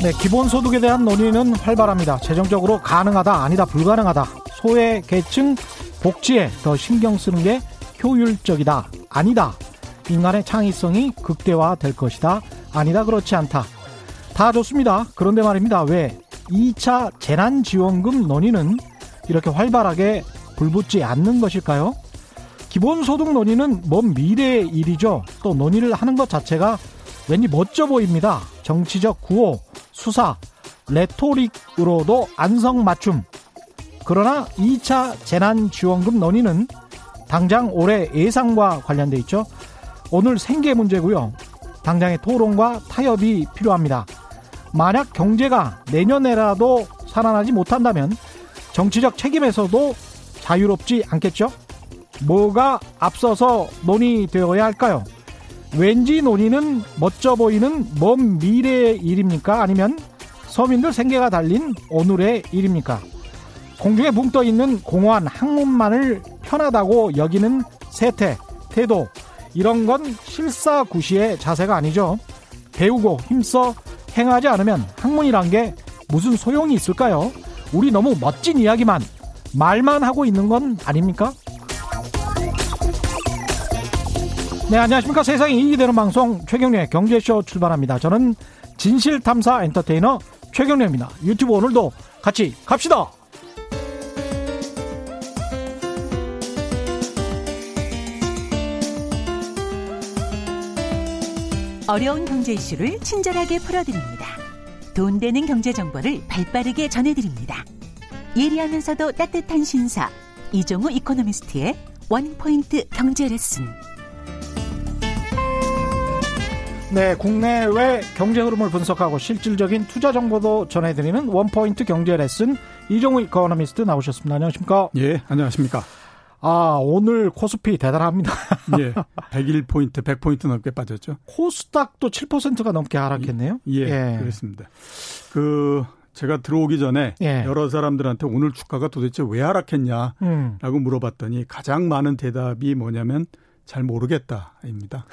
네, 기본소득에 대한 논의는 활발합니다. 재정적으로 가능하다, 아니다, 불가능하다. 소외 계층 복지에 더 신경 쓰는 게 효율적이다, 아니다. 인간의 창의성이 극대화될 것이다, 아니다, 그렇지 않다. 다 좋습니다. 그런데 말입니다. 왜 2차 재난지원금 논의는 이렇게 활발하게 불붙지 않는 것일까요? 기본소득 논의는 먼 미래의 일이죠. 또 논의를 하는 것 자체가 왠지 멋져 보입니다. 정치적 구호, 수사, 레토릭으로도 안성맞춤. 그러나 2차 재난지원금 논의는 당장 올해 예상과 관련돼 있죠. 오늘 생계 문제고요. 당장의 토론과 타협이 필요합니다. 만약 경제가 내년에라도 살아나지 못한다면 정치적 책임에서도 자유롭지 않겠죠? 뭐가 앞서서 논의되어야 할까요? 왠지 논의는 멋져 보이는 먼 미래의 일입니까? 아니면 서민들 생계가 달린 오늘의 일입니까? 공중에 붕 떠 있는 공허한 학문만을 편하다고 여기는 세태, 태도, 이런 건 실사구시의 자세가 아니죠. 배우고 힘써 행하지 않으면 학문이란 게 무슨 소용이 있을까요? 우리 너무 멋진 이야기만, 말만 하고 있는 건 아닙니까? 네, 안녕하십니까. 세상이 이익이 되는 방송 최경련의 경제쇼 출발합니다. 저는 진실탐사 엔터테이너 최경련입니다. 유튜브 오늘도 같이 갑시다! 어려운 경제 이슈를 친절하게 풀어드립니다. 돈 되는 경제 정보를 발빠르게 전해드립니다. 예리하면서도 따뜻한 신사 이종우 이코노미스트의 원포인트 경제 레슨. 네, 국내외 경제 흐름을 분석하고 실질적인 투자 정보도 전해드리는 원포인트 경제 레슨 이종우 이코노미스트 나오셨습니다. 안녕하십니까? 예, 안녕하십니까? 아, 오늘 코스피 대단합니다. 예. 101포인트, 100포인트 넘게 빠졌죠. 코스닥도 7%가 넘게 하락했네요. 예, 예. 그렇습니다. 그, 제가 들어오기 전에 예. 여러 사람들한테 오늘 주가가 도대체 왜 하락했냐라고 음. 물어봤더니 가장 많은 대답이 뭐냐면 잘 모르겠다입니다.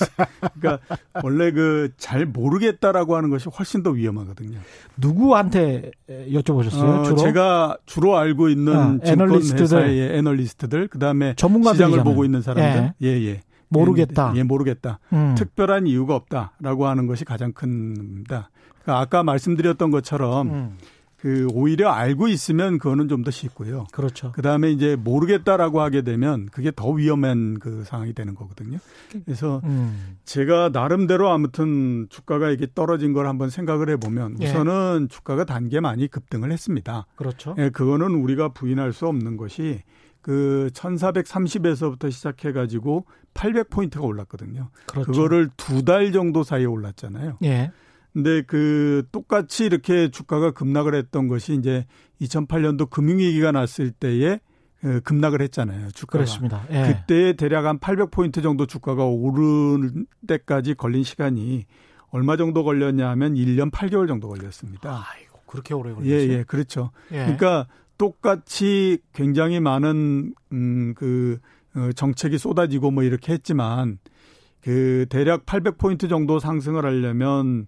그러니까 원래 그 잘 모르겠다라고 하는 것이 훨씬 더 위험하거든요. 누구한테 여쭤보셨어요? 어, 주로? 제가 주로 알고 있는 아, 애널리스트들, 애널리스트들, 그다음에 시장을 보고 있는 사람들, 예, 예. 예. 모르겠다. 예, 모르겠다. 음. 특별한 이유가 없다라고 하는 것이 가장 큰입니다. 그러니까 아까 말씀드렸던 것처럼. 음. 그 오히려 알고 있으면 그거는 좀 더 쉽고요. 그렇죠. 그 다음에 이제 모르겠다라고 하게 되면 그게 더 위험한 그 상황이 되는 거거든요. 그래서 음. 제가 나름대로 아무튼 주가가 이게 떨어진 걸 한번 생각을 해보면 예. 우선은 예. 주가가 단계 많이 급등을 했습니다. 그렇죠. 예, 그거는 우리가 부인할 수 없는 것이 그 1430에서부터 시작해 가지고 800포인트가 올랐거든요. 그렇죠. 그거를 두 달 정도 사이에 올랐잖아요. 예. 근데 그 똑같이 이렇게 주가가 급락을 했던 것이 이제 2008년도 금융위기가 났을 때에 그 급락을 했잖아요. 주가가. 그렇습니다. 예. 그때 대략 한 800포인트 정도 주가가 오른 때까지 걸린 시간이 얼마 정도 걸렸냐 하면 1년 8개월 정도 걸렸습니다. 아이고, 그렇게 오래 걸렸어요. 예, 예, 그렇죠. 예. 그러니까 똑같이 굉장히 많은 음그 어, 정책이 쏟아지고 뭐 이렇게 했지만 그 대략 800포인트 정도 상승을 하려면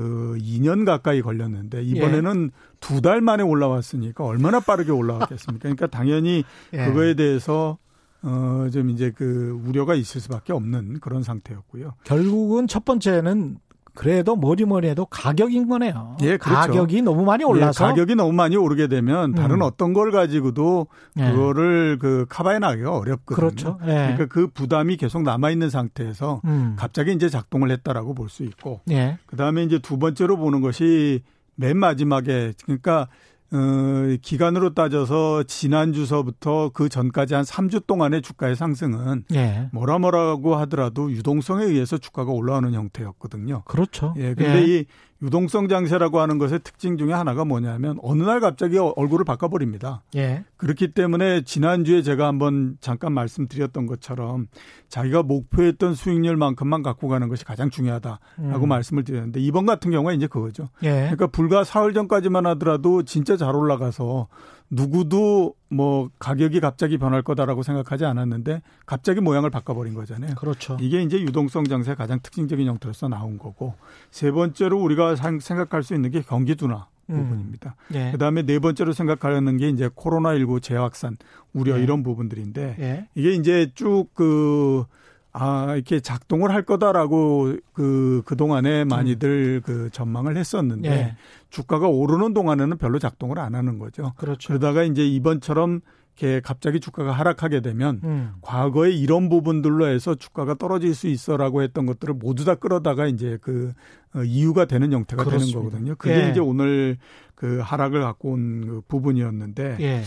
그 2년 가까이 걸렸는데 이번에는 예. 두달 만에 올라왔으니까 얼마나 빠르게 올라왔겠습니까? 그러니까 당연히 예. 그거에 대해서 어, 좀 이제 그 우려가 있을 수밖에 없는 그런 상태였고요. 결국은 첫 번째는 그래도 뭐니 뭐니 해도 가격인 거네요. 예, 그렇죠. 가격이 너무 많이 올라서 예, 가격이 너무 많이 오르게 되면 다른 음. 어떤 걸 가지고도 예. 그거를 그 카바에 나기가 어렵거든요. 그렇죠. 예. 그러니까 그 부담이 계속 남아 있는 상태에서 음. 갑자기 이제 작동을 했다라고 볼 수 있고 예. 그다음에 이제 두 번째로 보는 것이 맨 마지막에 그러니까 어, 기간으로 따져서 지난 주서부터 그 전까지 한 3주 동안의 주가의 상승은 예. 뭐라 뭐라고 하더라도 유동성에 의해서 주가가 올라오는 형태였거든요. 그렇죠. 예. 근데 예. 이 유동성 장세라고 하는 것의 특징 중에 하나가 뭐냐면 어느 날 갑자기 얼굴을 바꿔버립니다. 예. 그렇기 때문에 지난주에 제가 한번 잠깐 말씀드렸던 것처럼 자기가 목표했던 수익률만큼만 갖고 가는 것이 가장 중요하다라고 음. 말씀을 드렸는데 이번 같은 경우에 이제 그거죠. 예. 그러니까 불과 사흘 전까지만 하더라도 진짜 잘 올라가서 누구도 뭐 가격이 갑자기 변할 거다라고 생각하지 않았는데 갑자기 모양을 바꿔버린 거잖아요. 그렇죠. 이게 이제 유동성 장세의 가장 특징적인 형태로서 나온 거고 세 번째로 우리가 생각할 수 있는 게 경기 둔화 음. 부분입니다. 예. 그다음에 네 번째로 생각하는 게 이제 코로나 19 재확산 우려 예. 이런 부분들인데 예. 이게 이제 쭉그 아, 이렇게 작동을 할 거다라고 그, 그동안에 많이들 음. 그 전망을 했었는데 예. 주가가 오르는 동안에는 별로 작동을 안 하는 거죠. 그렇죠. 그러다가 이제 이번처럼 이렇게 갑자기 주가가 하락하게 되면 음. 과거에 이런 부분들로 해서 주가가 떨어질 수 있어라고 했던 것들을 모두 다 끌어다가 이제 그 어, 이유가 되는 형태가 그렇습니다. 되는 거거든요. 그게 예. 이제 오늘 그 하락을 갖고 온 그 부분이었는데 예.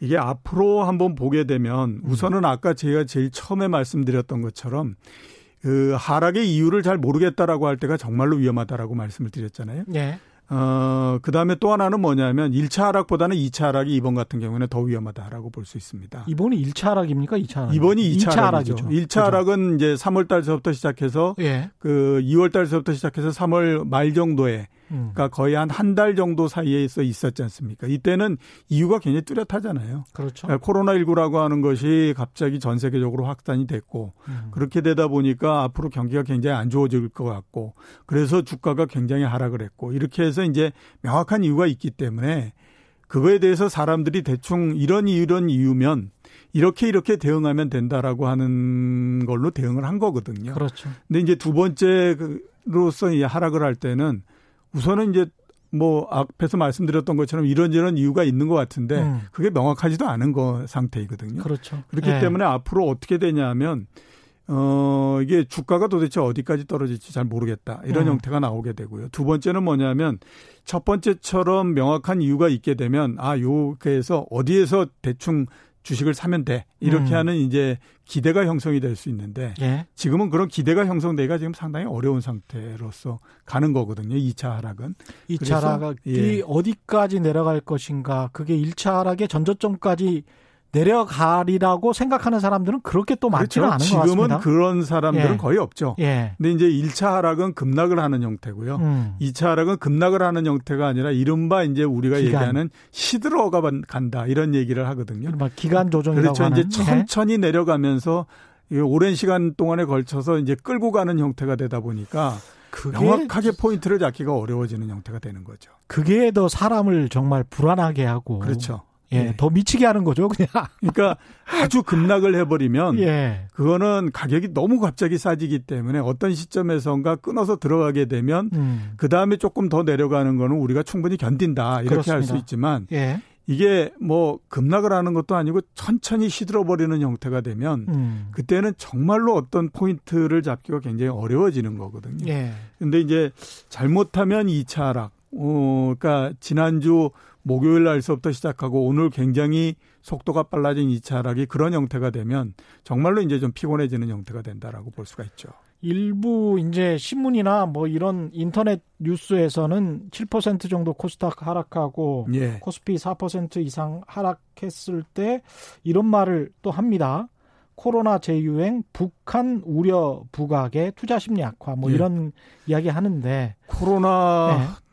이게 앞으로 한번 보게 되면 음. 우선은 아까 제가 제일 처음에 말씀드렸던 것처럼 그 하락의 이유를 잘 모르겠다라고 할 때가 정말로 위험하다라고 말씀을 드렸잖아요. 예. 어, 그 다음에 또 하나는 뭐냐면 1차 하락보다는 2차 하락이 이번 같은 경우는 더 위험하다라고 볼 수 있습니다. 이번이 1차 하락입니까? 2차 하락? 이번이 2차, 2차 하락이죠. 1차 그죠. 하락은 이제 3월 달서부터 시작해서 예. 그 2월 달서부터 시작해서 3월 말 정도에 음. 그러니까 거의 한 한 달 정도 사이에 있어 있었지 않습니까? 이때는 이유가 굉장히 뚜렷하잖아요. 그렇죠. 그러니까 코로나19라고 하는 것이 갑자기 전 세계적으로 확산이 됐고 음. 그렇게 되다 보니까 앞으로 경기가 굉장히 안 좋아질 것 같고 그래서 주가가 굉장히 하락을 했고 이렇게 해서 이제 명확한 이유가 있기 때문에 그거에 대해서 사람들이 대충 이런 이런 이유면 이렇게 이렇게 대응하면 된다라고 하는 걸로 대응을 한 거거든요. 그렇죠. 근데 이제 두 번째로서 하락을 할 때는 우선은 이제 뭐 앞에서 말씀드렸던 것처럼 이런저런 이유가 있는 것 같은데 음. 그게 명확하지도 않은 거 상태이거든요. 그렇죠. 그렇기 네. 때문에 앞으로 어떻게 되냐면 어 이게 주가가 도대체 어디까지 떨어질지 잘 모르겠다 이런 음. 형태가 나오게 되고요. 두 번째는 뭐냐면 첫 번째처럼 명확한 이유가 있게 되면 아 요게에서 어디에서 대충 주식을 사면 돼. 이렇게 음. 하는 이제 기대가 형성이 될 수 있는데 예. 지금은 그런 기대가 형성되기가 지금 상당히 어려운 상태로서 가는 거거든요. 2차 하락은. 2차 하락이 예. 어디까지 내려갈 것인가. 그게 1차 하락의 전저점까지 내려가리라고 생각하는 사람들은 그렇게 또 많지는 그렇죠. 않은 것 같습니다. 지금은 그런 사람들은 예. 거의 없죠. 예. 근데 이제 1차 하락은 급락을 하는 형태고요. 음. 2차 하락은 급락을 하는 형태가 아니라 이른바 이제 우리가 기간. 얘기하는 시들어가 간다 이런 얘기를 하거든요. 기간 조정이라고 그렇죠. 하는. 이제 천천히 내려가면서 오랜 시간 동안에 걸쳐서 이제 끌고 가는 형태가 되다 보니까 명확하게 포인트를 잡기가 어려워지는 형태가 되는 거죠. 그게 더 사람을 정말 불안하게 하고 그렇죠. 예, 네. 더 미치게 하는 거죠, 그냥. 그러니까 아주 급락을 해버리면 예. 그거는 가격이 너무 갑자기 싸지기 때문에 어떤 시점에선가 끊어서 들어가게 되면 음. 그 다음에 조금 더 내려가는 거는 우리가 충분히 견딘다 이렇게 할 수 있지만 예. 이게 뭐 급락을 하는 것도 아니고 천천히 시들어 버리는 형태가 되면 음. 그때는 정말로 어떤 포인트를 잡기가 굉장히 어려워지는 거거든요. 예. 근데 이제 잘못하면 2차 하락 어, 그러니까 지난주 목요일 날서부터 시작하고 오늘 굉장히 속도가 빨라진 2차 하락이 그런 형태가 되면 정말로 이제 좀 피곤해지는 형태가 된다라고 볼 수가 있죠. 일부 이제 신문이나 뭐 이런 인터넷 뉴스에서는 7% 정도 코스닥 하락하고 예. 코스피 4% 이상 하락했을 때 이런 말을 또 합니다. 코로나 재유행, 북한 우려 부각의 투자 심리 악화 뭐 예. 이런 이야기 하는데 코로나 네.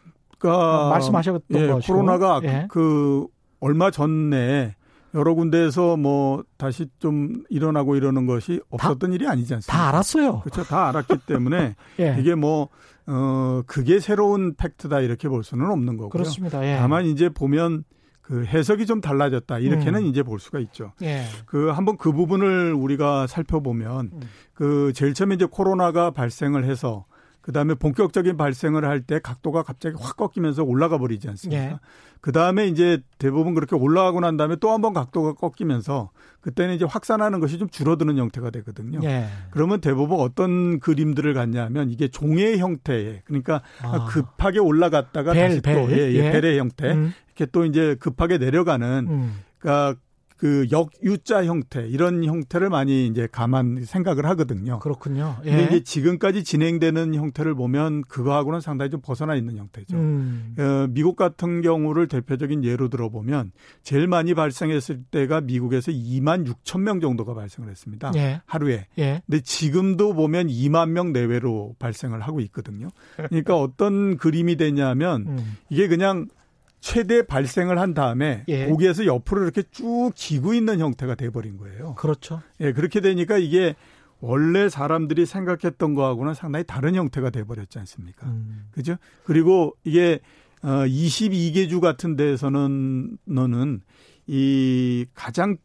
그러니까 말씀하셨던 예, 것이고. 코로나가 예. 그 얼마 전에 여러 군데에서 뭐 다시 좀 일어나고 이러는 것이 없었던 다, 일이 아니지 않습니까? 다 알았어요. 그렇죠. 다 알았기 때문에 예. 이게 뭐 어, 그게 새로운 팩트다 이렇게 볼 수는 없는 거고요. 그렇습니다. 예. 다만 이제 보면 그 해석이 좀 달라졌다 이렇게는 음. 이제 볼 수가 있죠. 예. 그 한번 그 부분을 우리가 살펴보면 음. 그 제일 처음에 이제 코로나가 발생을 해서 그다음에 본격적인 발생을 할 때 각도가 갑자기 확 꺾이면서 올라가 버리지 않습니까? 예. 그다음에 이제 대부분 그렇게 올라가고 난 다음에 또 한 번 각도가 꺾이면서 그때는 이제 확산하는 것이 좀 줄어드는 형태가 되거든요. 예. 그러면 대부분 어떤 그림들을 갖냐면 이게 종의 형태에 그러니까 아. 급하게 올라갔다가 벨, 다시 벨. 또 예, 예, 예. 벨의 형태 음. 이렇게 또 이제 급하게 내려가는 음. 그러니까 그 역유자 형태 이런 형태를 많이 이제 감안 생각을 하거든요. 그렇군요. 예. 근데 이제 지금까지 진행되는 형태를 보면 그거하고는 상당히 좀 벗어나 있는 형태죠. 음. 어, 미국 같은 경우를 대표적인 예로 들어보면 제일 많이 발생했을 때가 미국에서 2만 6천 명 정도가 발생을 했습니다. 예. 하루에. 예. 근데 지금도 보면 2만 명 내외로 발생을 하고 있거든요. 그러니까 어떤 그림이 되냐면 음. 이게 그냥 최대 발생을 한 다음에 예. 고기에서 옆으로 이렇게 쭉 지고 있는 형태가 돼버린 거예요. 그렇죠. 예, 그렇게 되니까 이게 원래 사람들이 생각했던 거하고는 상당히 다른 형태가 돼버렸지 않습니까? 음. 그죠? 그리고 이게 어 22개 주 같은 데에서는 너는 이 가장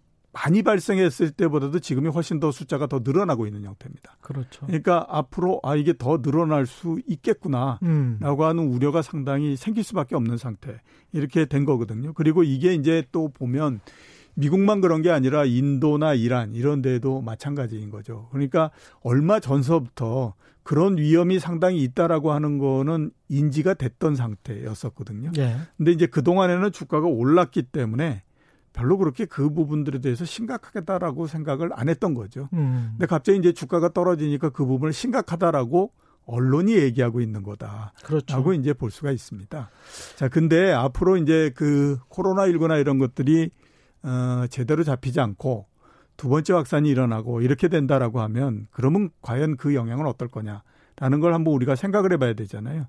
많이 발생했을 때보다도 지금이 훨씬 더 숫자가 더 늘어나고 있는 형태입니다. 그렇죠. 그러니까 앞으로 아 이게 더 늘어날 수 있겠구나라고 음. 하는 우려가 상당히 생길 수밖에 없는 상태 이렇게 된 거거든요. 그리고 이게 이제 또 보면 미국만 그런 게 아니라 인도나 이란 이런 데도 마찬가지인 거죠. 그러니까 얼마 전서부터 그런 위험이 상당히 있다라고 하는 거는 인지가 됐던 상태였었거든요. 예. 근데 이제 그동안에는 주가가 올랐기 때문에 별로 그렇게 그 부분들에 대해서 심각하겠다라고 생각을 안 했던 거죠. 음. 근데 갑자기 이제 주가가 떨어지니까 그 부분을 심각하다라고 언론이 얘기하고 있는 거다. 그렇죠. 라고 이제 볼 수가 있습니다. 자, 근데 앞으로 이제 그 코로나19나 이런 것들이 어, 제대로 잡히지 않고 두 번째 확산이 일어나고 이렇게 된다라고 하면 그러면 과연 그 영향은 어떨 거냐라는 걸 한번 우리가 생각을 해봐야 되잖아요.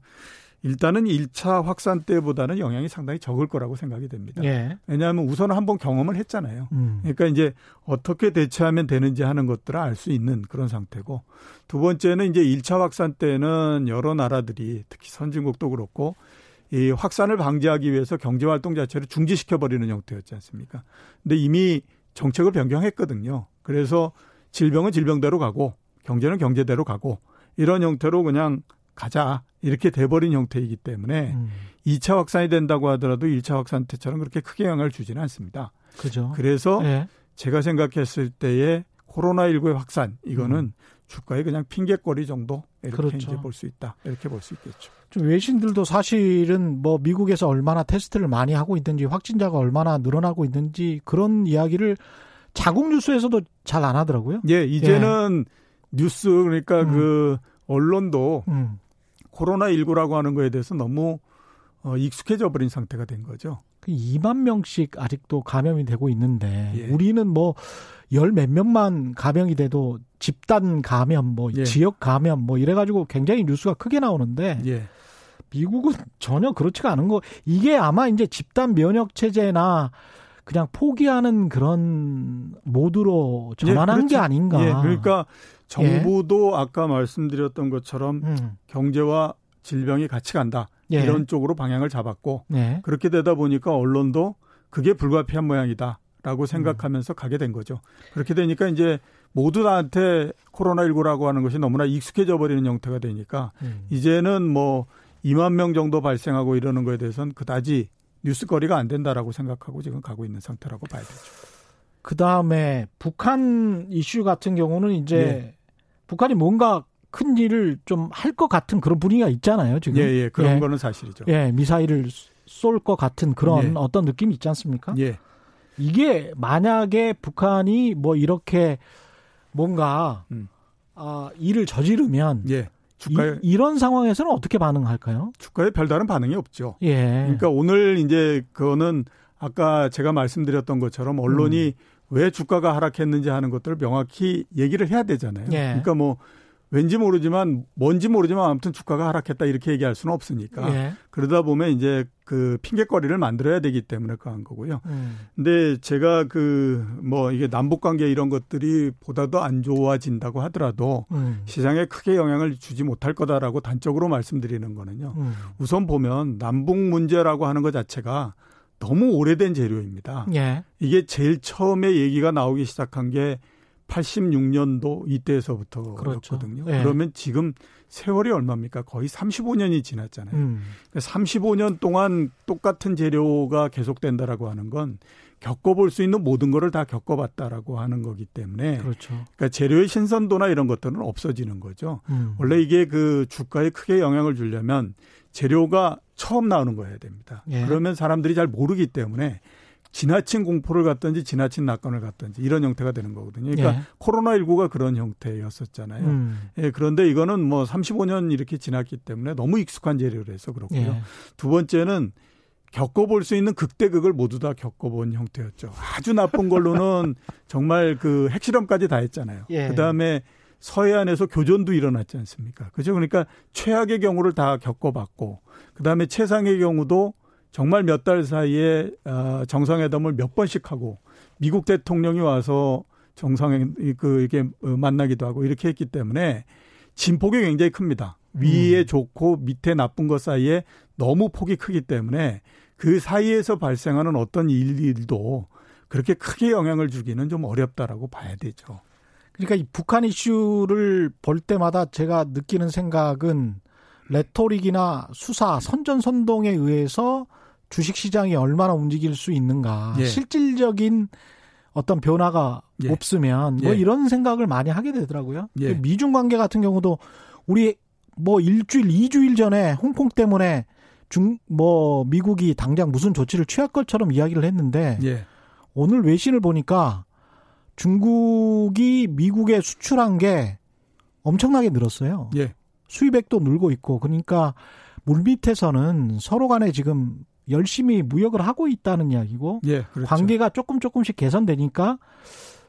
일단은 1차 확산 때보다는 영향이 상당히 적을 거라고 생각이 됩니다. 예. 왜냐하면 우선 한번 경험을 했잖아요. 음. 그러니까 이제 어떻게 대처하면 되는지 하는 것들을 알 수 있는 그런 상태고 두 번째는 이제 1차 확산 때는 여러 나라들이 특히 선진국도 그렇고 이 확산을 방지하기 위해서 경제 활동 자체를 중지시켜 버리는 형태였지 않습니까? 근데 이미 정책을 변경했거든요. 그래서 질병은 질병대로 가고 경제는 경제대로 가고 이런 형태로 그냥 가자 이렇게 돼버린 형태이기 때문에 음. 2차 확산이 된다고 하더라도 1차 확산 때처럼 그렇게 크게 영향을 주지는 않습니다. 그죠. 그래서 네. 제가 생각했을 때에 코로나19의 확산 이거는 음. 주가의 그냥 핑계거리 정도 이렇게 그렇죠. 이제 볼 수 있다 이렇게 볼 수 있겠죠. 좀 외신들도 사실은 뭐 미국에서 얼마나 테스트를 많이 하고 있는지 확진자가 얼마나 늘어나고 있는지 그런 이야기를 자국 뉴스에서도 잘 안 하더라고요. 예, 이제는 예. 뉴스 그러니까 음. 그 언론도 음. 코로나19라고 하는 거에 대해서 너무 어, 익숙해져 버린 상태가 된 거죠. 2만 그 명씩 아직도 감염이 되고 있는데 예. 우리는 뭐 열 몇 명만 감염이 돼도 집단 감염, 뭐 예. 지역 감염, 뭐 이래가지고 굉장히 뉴스가 크게 나오는데 예. 미국은 전혀 그렇지가 않은 거. 이게 아마 이제 집단 면역 체제나 그냥 포기하는 그런 모드로 전환한 예, 게 아닌가. 예, 그러니까 정부도 예. 아까 말씀드렸던 것처럼 음. 경제와 질병이 같이 간다. 예. 이런 쪽으로 방향을 잡았고 예. 그렇게 되다 보니까 언론도 그게 불가피한 모양이다. 라고 생각하면서 음. 가게 된 거죠. 그렇게 되니까 이제 모두 나한테 코로나19라고 하는 것이 너무나 익숙해져 버리는 형태가 되니까 음. 이제는 뭐 2만 명 정도 발생하고 이러는 거에 대해서는 그다지 뉴스거리가 안 된다라고 생각하고 지금 가고 있는 상태라고 봐야 되죠. 그 다음에 북한 이슈 같은 경우는 이제 네. 북한이 뭔가 큰 일을 좀 할 것 같은 그런 분위기가 있잖아요, 지금. 예, 예. 그런 예. 거는 사실이죠. 예, 미사일을 쏠 것 같은 그런 예. 어떤 느낌이 있지 않습니까? 예. 이게 만약에 북한이 뭐 이렇게 뭔가 음. 아, 일을 저지르면 예. 주가에 이, 런 상황에서는 어떻게 반응할까요? 주가에 별다른 반응이 없죠. 예. 그러니까 오늘 이제 그거는 아까 제가 말씀드렸던 것처럼 언론이 음. 왜 주가가 하락했는지 하는 것들을 명확히 얘기를 해야 되잖아요. 예. 그러니까 뭐 왠지 모르지만 뭔지 모르지만 아무튼 주가가 하락했다 이렇게 얘기할 수는 없으니까 예. 그러다 보면 이제 그 핑계거리를 만들어야 되기 때문에 그한 거고요. 음. 근데 제가 그 뭐 이게 남북 관계 이런 것들이 보다도 안 좋아진다고 하더라도 음. 시장에 크게 영향을 주지 못할 거다라고 단적으로 말씀드리는 거는요. 음. 우선 보면 남북 문제라고 하는 것 자체가 너무 오래된 재료입니다. 예. 이게 제일 처음에 얘기가 나오기 시작한 게 86년도 이때에서부터 그렇죠. 예. 그러면 지금 세월이 얼마입니까? 거의 35년이 지났잖아요. 음. 35년 그러니까 동안 똑같은 재료가 계속된다라고 하는 건 겪어볼 수 있는 모든 거를 다 겪어봤다라고 하는 거기 때문에 그렇죠. 그러니까 재료의 신선도나 이런 것들은 없어지는 거죠. 음. 원래 이게 그 주가에 크게 영향을 주려면 재료가 처음 나오는 거여야 됩니다. 예. 그러면 사람들이 잘 모르기 때문에 지나친 공포를 갖든지 지나친 낙관을 갖든지 이런 형태가 되는 거거든요. 그러니까 예. 코로나19가 그런 형태였었잖아요. 음. 예, 그런데 이거는 뭐 35년 이렇게 지났기 때문에 너무 익숙한 재료를해서 그렇고요. 예. 두 번째는 겪어볼 수 있는 극대극을 모두 다 겪어본 형태였죠. 아주 나쁜 걸로는 정말 그 핵실험까지 다 했잖아요. 예. 그 다음에 서해안에서 교전도 일어났지 않습니까? 그죠? 그러니까 최악의 경우를 다 겪어봤고, 그 다음에 최상의 경우도 정말 몇 달 사이에 어, 정상회담을 몇 번씩 하고 미국 대통령이 와서 정상회 그 이게 어, 만나기도 하고 이렇게 했기 때문에 진폭이 굉장히 큽니다. 위에 음. 좋고 밑에 나쁜 것 사이에 너무 폭이 크기 때문에 그 사이에서 발생하는 어떤 일들도 그렇게 크게 영향을 주기는 좀 어렵다라고 봐야 되죠. 그러니까 이 북한 이슈를 볼 때마다 제가 느끼는 생각은 레토릭이나 수사, 선전선동에 의해서 주식 시장이 얼마나 움직일 수 있는가. 예. 실질적인 어떤 변화가 예. 없으면 뭐 예. 이런 생각을 많이 하게 되더라고요. 예. 미중 관계 같은 경우도 우리 뭐 일주일, 이주일 전에 홍콩 때문에 중, 뭐 미국이 당장 무슨 조치를 취할 것처럼 이야기를 했는데 예. 오늘 외신을 보니까 중국이 미국에 수출한 게 엄청나게 늘었어요. 예. 수입액도 늘고 있고 그러니까 물밑에서는 서로 간에 지금 열심히 무역을 하고 있다는 이야기고 예, 그렇죠. 관계가 조금 조금씩 개선되니까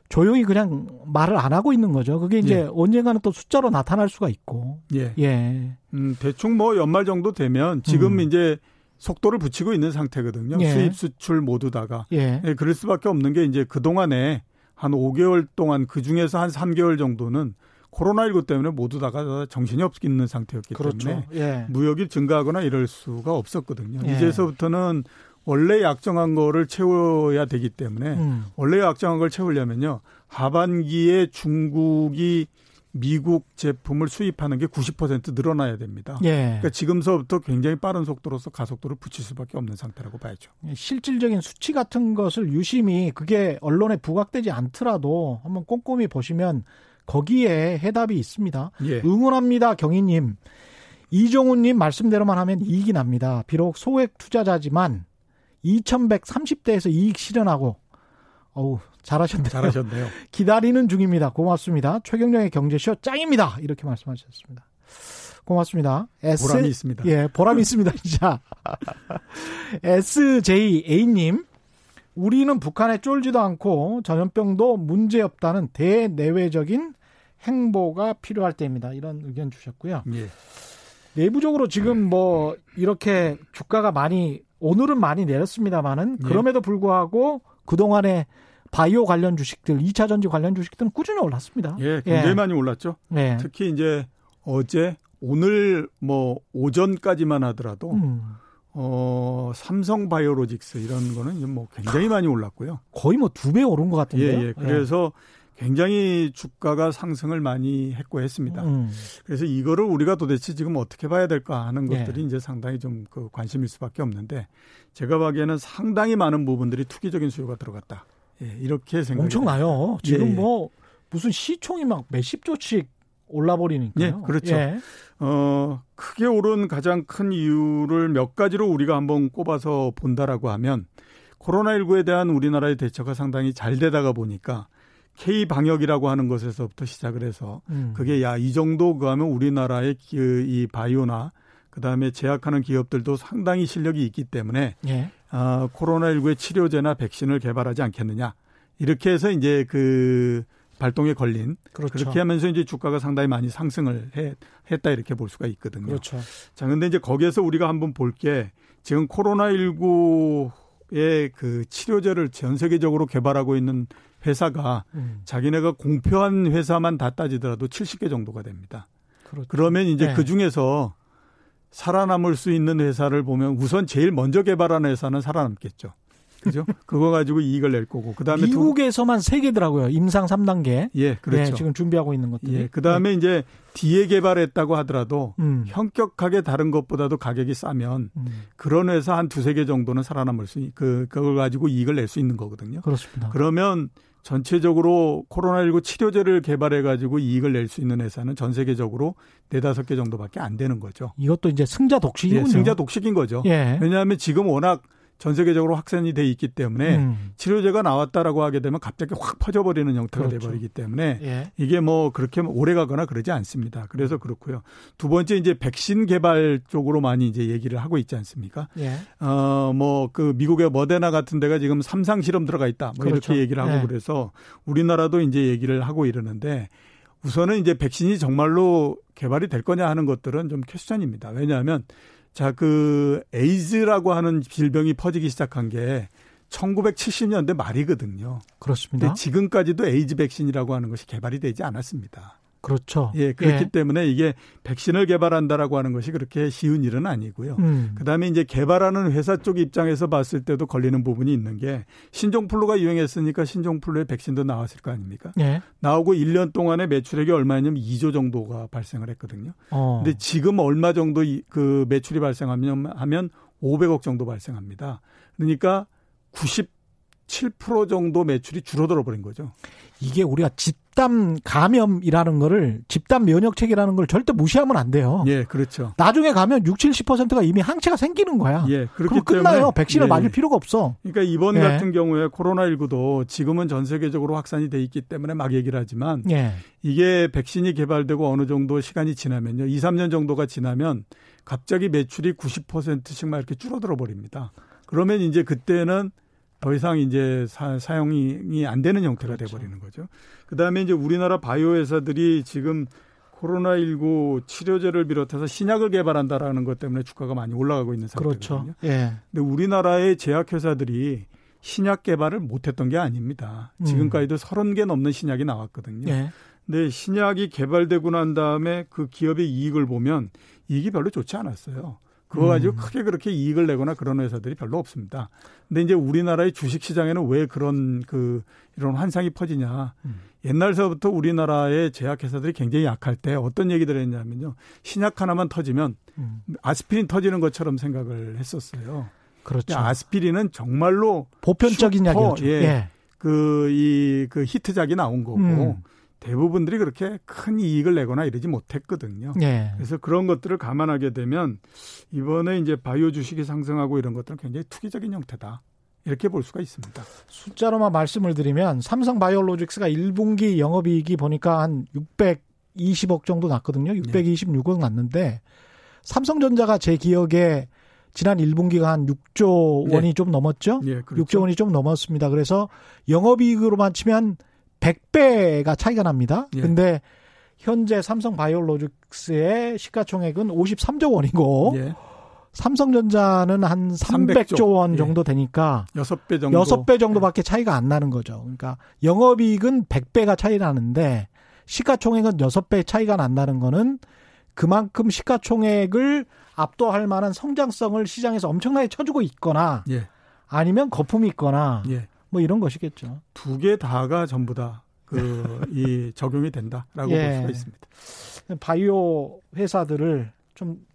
조용히 그냥 말을 안 하고 있는 거죠. 그게 이제 예. 언젠가는 또 숫자로 나타날 수가 있고. 예. 예. 음, 대충 뭐 연말 정도 되면 지금 음. 이제 속도를 붙이고 있는 상태거든요. 예. 수입 수출 모두 다가. 예. 예. 그럴 수밖에 없는 게 이제 그동안에 한 5개월 동안 그 중에서 한 3개월 정도는 코로나19 때문에 모두 다가 정신이 없는 상태였기 그렇죠. 때문에 예. 무역이 증가하거나 이럴 수가 없었거든요. 예. 이제서부터는 원래 약정한 거를 채워야 되기 때문에 음. 원래 약정한 걸 채우려면요. 하반기에 중국이 미국 제품을 수입하는 게 90% 늘어나야 됩니다. 예. 그러니까 지금서부터 굉장히 빠른 속도로서 가속도를 붙일 수밖에 없는 상태라고 봐야죠. 예, 실질적인 수치 같은 것을 유심히 그게 언론에 부각되지 않더라도 한번 꼼꼼히 보시면 거기에 해답이 있습니다. 예. 응원합니다, 경희님. 이종훈님 말씀대로만 하면 이익이 납니다. 비록 소액 투자자지만 2130대에서 이익 실현하고 어우 잘하셨네요. 잘하셨네요. 기다리는 중입니다. 고맙습니다. 최경령의 경제쇼 짱입니다. 이렇게 말씀하셨습니다. 고맙습니다. S, 보람이 있습니다. 예, 보람이 있습니다. 진짜. SJA님, 우리는 북한에 쫄지도 않고 전염병도 문제 없다는 대내외적인 행보가 필요할 때입니다. 이런 의견 주셨고요. 예. 내부적으로 지금 뭐 이렇게 주가가 많이 오늘은 많이 내렸습니다만은 예. 그럼에도 불구하고 그동안에 바이오 관련 주식들, 2차 전지 관련 주식들은 꾸준히 올랐습니다. 예, 굉장히 예. 많이 올랐죠. 예. 특히 이제 어제 오늘 뭐 오전까지만 하더라도 음. 어, 삼성 바이오로직스 이런 거는 뭐 굉장히 많이 올랐고요. 거의 뭐 두 배 오른 것 같은데요. 예, 예. 그래서 예. 굉장히 주가가 상승을 많이 했고 했습니다. 음. 그래서 이거를 우리가 도대체 지금 어떻게 봐야 될까 하는 예. 것들이 예. 이제 상당히 좀 그 관심일 수밖에 없는데 제가 보기에는 상당히 많은 부분들이 투기적인 수요가 들어갔다. 예, 이렇게 생각이 엄청나요. 지금 예, 예. 뭐 무슨 시총이 막 몇십 조씩 올라버리니까요. 예, 그렇죠. 예. 어, 크게 오른 가장 큰 이유를 몇 가지로 우리가 한번 꼽아서 본다라고 하면 코로나19에 대한 우리나라의 대처가 상당히 잘 되다가 보니까 K 방역이라고 하는 것에서부터 시작을 해서 음. 그게 야 이 정도 그하면 우리나라의 그 이 바이오나 그다음에 제약하는 기업들도 상당히 실력이 있기 때문에 예. 어, 코로나19의 치료제나 백신을 개발하지 않겠느냐 이렇게 해서 이제 그 발동에 걸린 그렇죠. 그렇게 하면서 이제 주가가 상당히 많이 상승을 해, 했다 이렇게 볼 수가 있거든요. 그렇죠. 자, 근데 이제 거기에서 우리가 한번 볼 게 지금 코로나19의 그 치료제를 전 세계적으로 개발하고 있는 회사가 음. 자기네가 공표한 회사만 다 따지더라도 70개 정도가 됩니다. 그렇죠. 그러면 이제 네. 그 중에서 살아남을 수 있는 회사를 보면 우선 제일 먼저 개발하는 회사는 살아남겠죠. 그죠? 그거 가지고 이익을 낼 거고. 그다음에 미국에서만 세 개더라고요. 임상 3단계. 예, 그렇죠. 네, 지금 준비하고 있는 것들. 예. 그다음에 네. 이제 뒤에 개발했다고 하더라도 음. 현격하게 다른 것보다도 가격이 싸면 음. 그런 회사 한 두세 개 정도는 살아남을 수 그 그걸 가지고 이익을 낼 수 있는 거거든요. 그렇습니다. 그러면 전체적으로 코로나19 치료제를 개발해 가지고 이익을 낼 수 있는 회사는 전 세계적으로 네다섯 개 정도밖에 안 되는 거죠. 이것도 이제 승자 독식이군요. 예, 승자 독식인 거죠. 예. 왜냐하면 지금 워낙 전 세계적으로 확산이 돼 있기 때문에 음. 치료제가 나왔다라고 하게 되면 갑자기 확 퍼져버리는 형태가 그렇죠. 돼버리기 때문에 예. 이게 뭐 그렇게 오래 가거나 그러지 않습니다. 그래서 그렇고요. 두 번째 이제 백신 개발 쪽으로 많이 이제 얘기를 하고 있지 않습니까? 예. 어뭐 그 미국의 모더나 같은 데가 지금 삼상 실험 들어가 있다. 뭐 그렇죠. 이렇게 얘기를 하고 예. 그래서 우리나라도 이제 얘기를 하고 이러는데 우선은 이제 백신이 정말로 개발이 될 거냐 하는 것들은 좀 question입니다. 왜냐하면 자, 그 에이즈라고 하는 질병이 퍼지기 시작한 게 1970년대 말이거든요. 그렇습니다. 근데 지금까지도 에이즈 백신이라고 하는 것이 개발이 되지 않았습니다. 그렇죠. 예, 그렇기 예. 때문에 이게 백신을 개발한다라고 하는 것이 그렇게 쉬운 일은 아니고요. 음. 그다음에 이제 개발하는 회사 쪽 입장에서 봤을 때도 걸리는 부분이 있는 게 신종플루가 유행했으니까 신종플루의 백신도 나왔을 거 아닙니까? 예. 나오고 1년 동안에 매출액이 얼마냐면 2조 정도가 발생을 했거든요. 어. 근데 지금 얼마 정도 그 매출이 발생하면 하면 500억 정도 발생합니다. 그러니까 97% 정도 매출이 줄어들어 버린 거죠. 이게 우리가 집 단 감염이라는 거를 집단 면역체계라는 걸 절대 무시하면 안 돼요. 예, 그렇죠. 나중에 가면 6, 70%가 이미 항체가 생기는 거야. 예, 그렇기 그럼 끝나요. 백신을 예, 맞을 예. 필요가 없어. 그러니까 이번 예. 같은 경우에 코로나19도 지금은 전 세계적으로 확산이 돼 있기 때문에 막 얘기를 하지만 예. 이게 백신이 개발되고 어느 정도 시간이 지나면요. 2, 3년 정도가 지나면 갑자기 매출이 90%씩 막 이렇게 줄어들어 버립니다. 그러면 이제 그때는 더 이상 이제 사, 사용이 안 되는 형태가 그렇죠. 돼버리는 거죠. 그 다음에 이제 우리나라 바이오 회사들이 지금 코로나19 치료제를 비롯해서 신약을 개발한다라는 것 때문에 주가가 많이 올라가고 있는 상태거든요. 그렇죠. 예. 근데 우리나라의 제약회사들이 신약 개발을 못했던 게 아닙니다. 음. 지금까지도 음. 30개 넘는 신약이 나왔거든요. 예. 근데 신약이 개발되고 난 다음에 그 기업의 이익을 보면 이익이 별로 좋지 않았어요. 그거 가지고 음. 크게 그렇게 이익을 내거나 그런 회사들이 별로 없습니다. 근데 이제 우리나라의 주식 시장에는 왜 그런 그 이런 환상이 퍼지냐. 음. 옛날서부터 우리나라의 제약회사들이 굉장히 약할 때 어떤 얘기들을 했냐면요. 신약 하나만 터지면 음. 아스피린 터지는 것처럼 생각을 했었어요. 그렇죠. 아스피린은 정말로 보편적인 약이었죠. 예. 예. 그, 이, 그 히트작이 나온 거고, 음. 대부분들이 그렇게 큰 이익을 내거나 이러지 못했거든요. 네. 그래서 그런 것들을 감안하게 되면 이번에 이제 바이오 주식이 상승하고 이런 것들은 굉장히 투기적인 형태다. 이렇게 볼 수가 있습니다. 숫자로만 말씀을 드리면 삼성 바이오로직스가 1분기 영업이익이 보니까 한 620억 정도 났거든요. 626억 났는데 삼성전자가 제 기억에 지난 1분기가 한 6조 원이 네. 좀 넘었죠? 네, 그렇죠. 6조 원이 좀 넘었습니다. 그래서 영업이익으로만 치면 100배가 차이가 납니다. 예. 근데 현재 삼성 바이오로직스의 시가총액은 53조 원이고 예. 삼성전자는 한 300조, 300조 원 예. 정도 되니까 6배 정도 6배 정도밖에 차이가 안 나는 거죠. 그러니까 영업이익은 100배가 차이 나는데 시가총액은 6배 차이가 난다는 거는 그만큼 시가총액을 압도할 만한 성장성을 시장에서 엄청나게 쳐주고 있거나 예. 아니면 거품이 있거나 예. 뭐 이런 것이겠죠. 두 개 다가 전부 다 그 이 적용이 된다라고 예. 볼 수가 있습니다. 바이오 회사들을 좀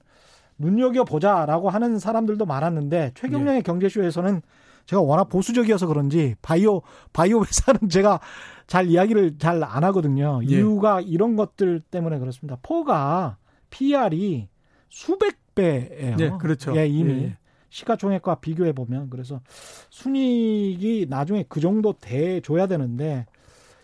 눈여겨 보자라고 하는 사람들도 많았는데 최경영의 예. 경제쇼에서는 제가 워낙 보수적이어서 그런지 바이오 바이오 회사는 제가 잘 이야기를 잘 안 하거든요. 예. 이유가 이런 것들 때문에 그렇습니다. 포가 PR이 수백 배예요. 네, 그렇죠. 예, 이미 예. 예. 시가총액과 비교해 보면 그래서 순이익이 나중에 그 정도 돼 줘야 되는데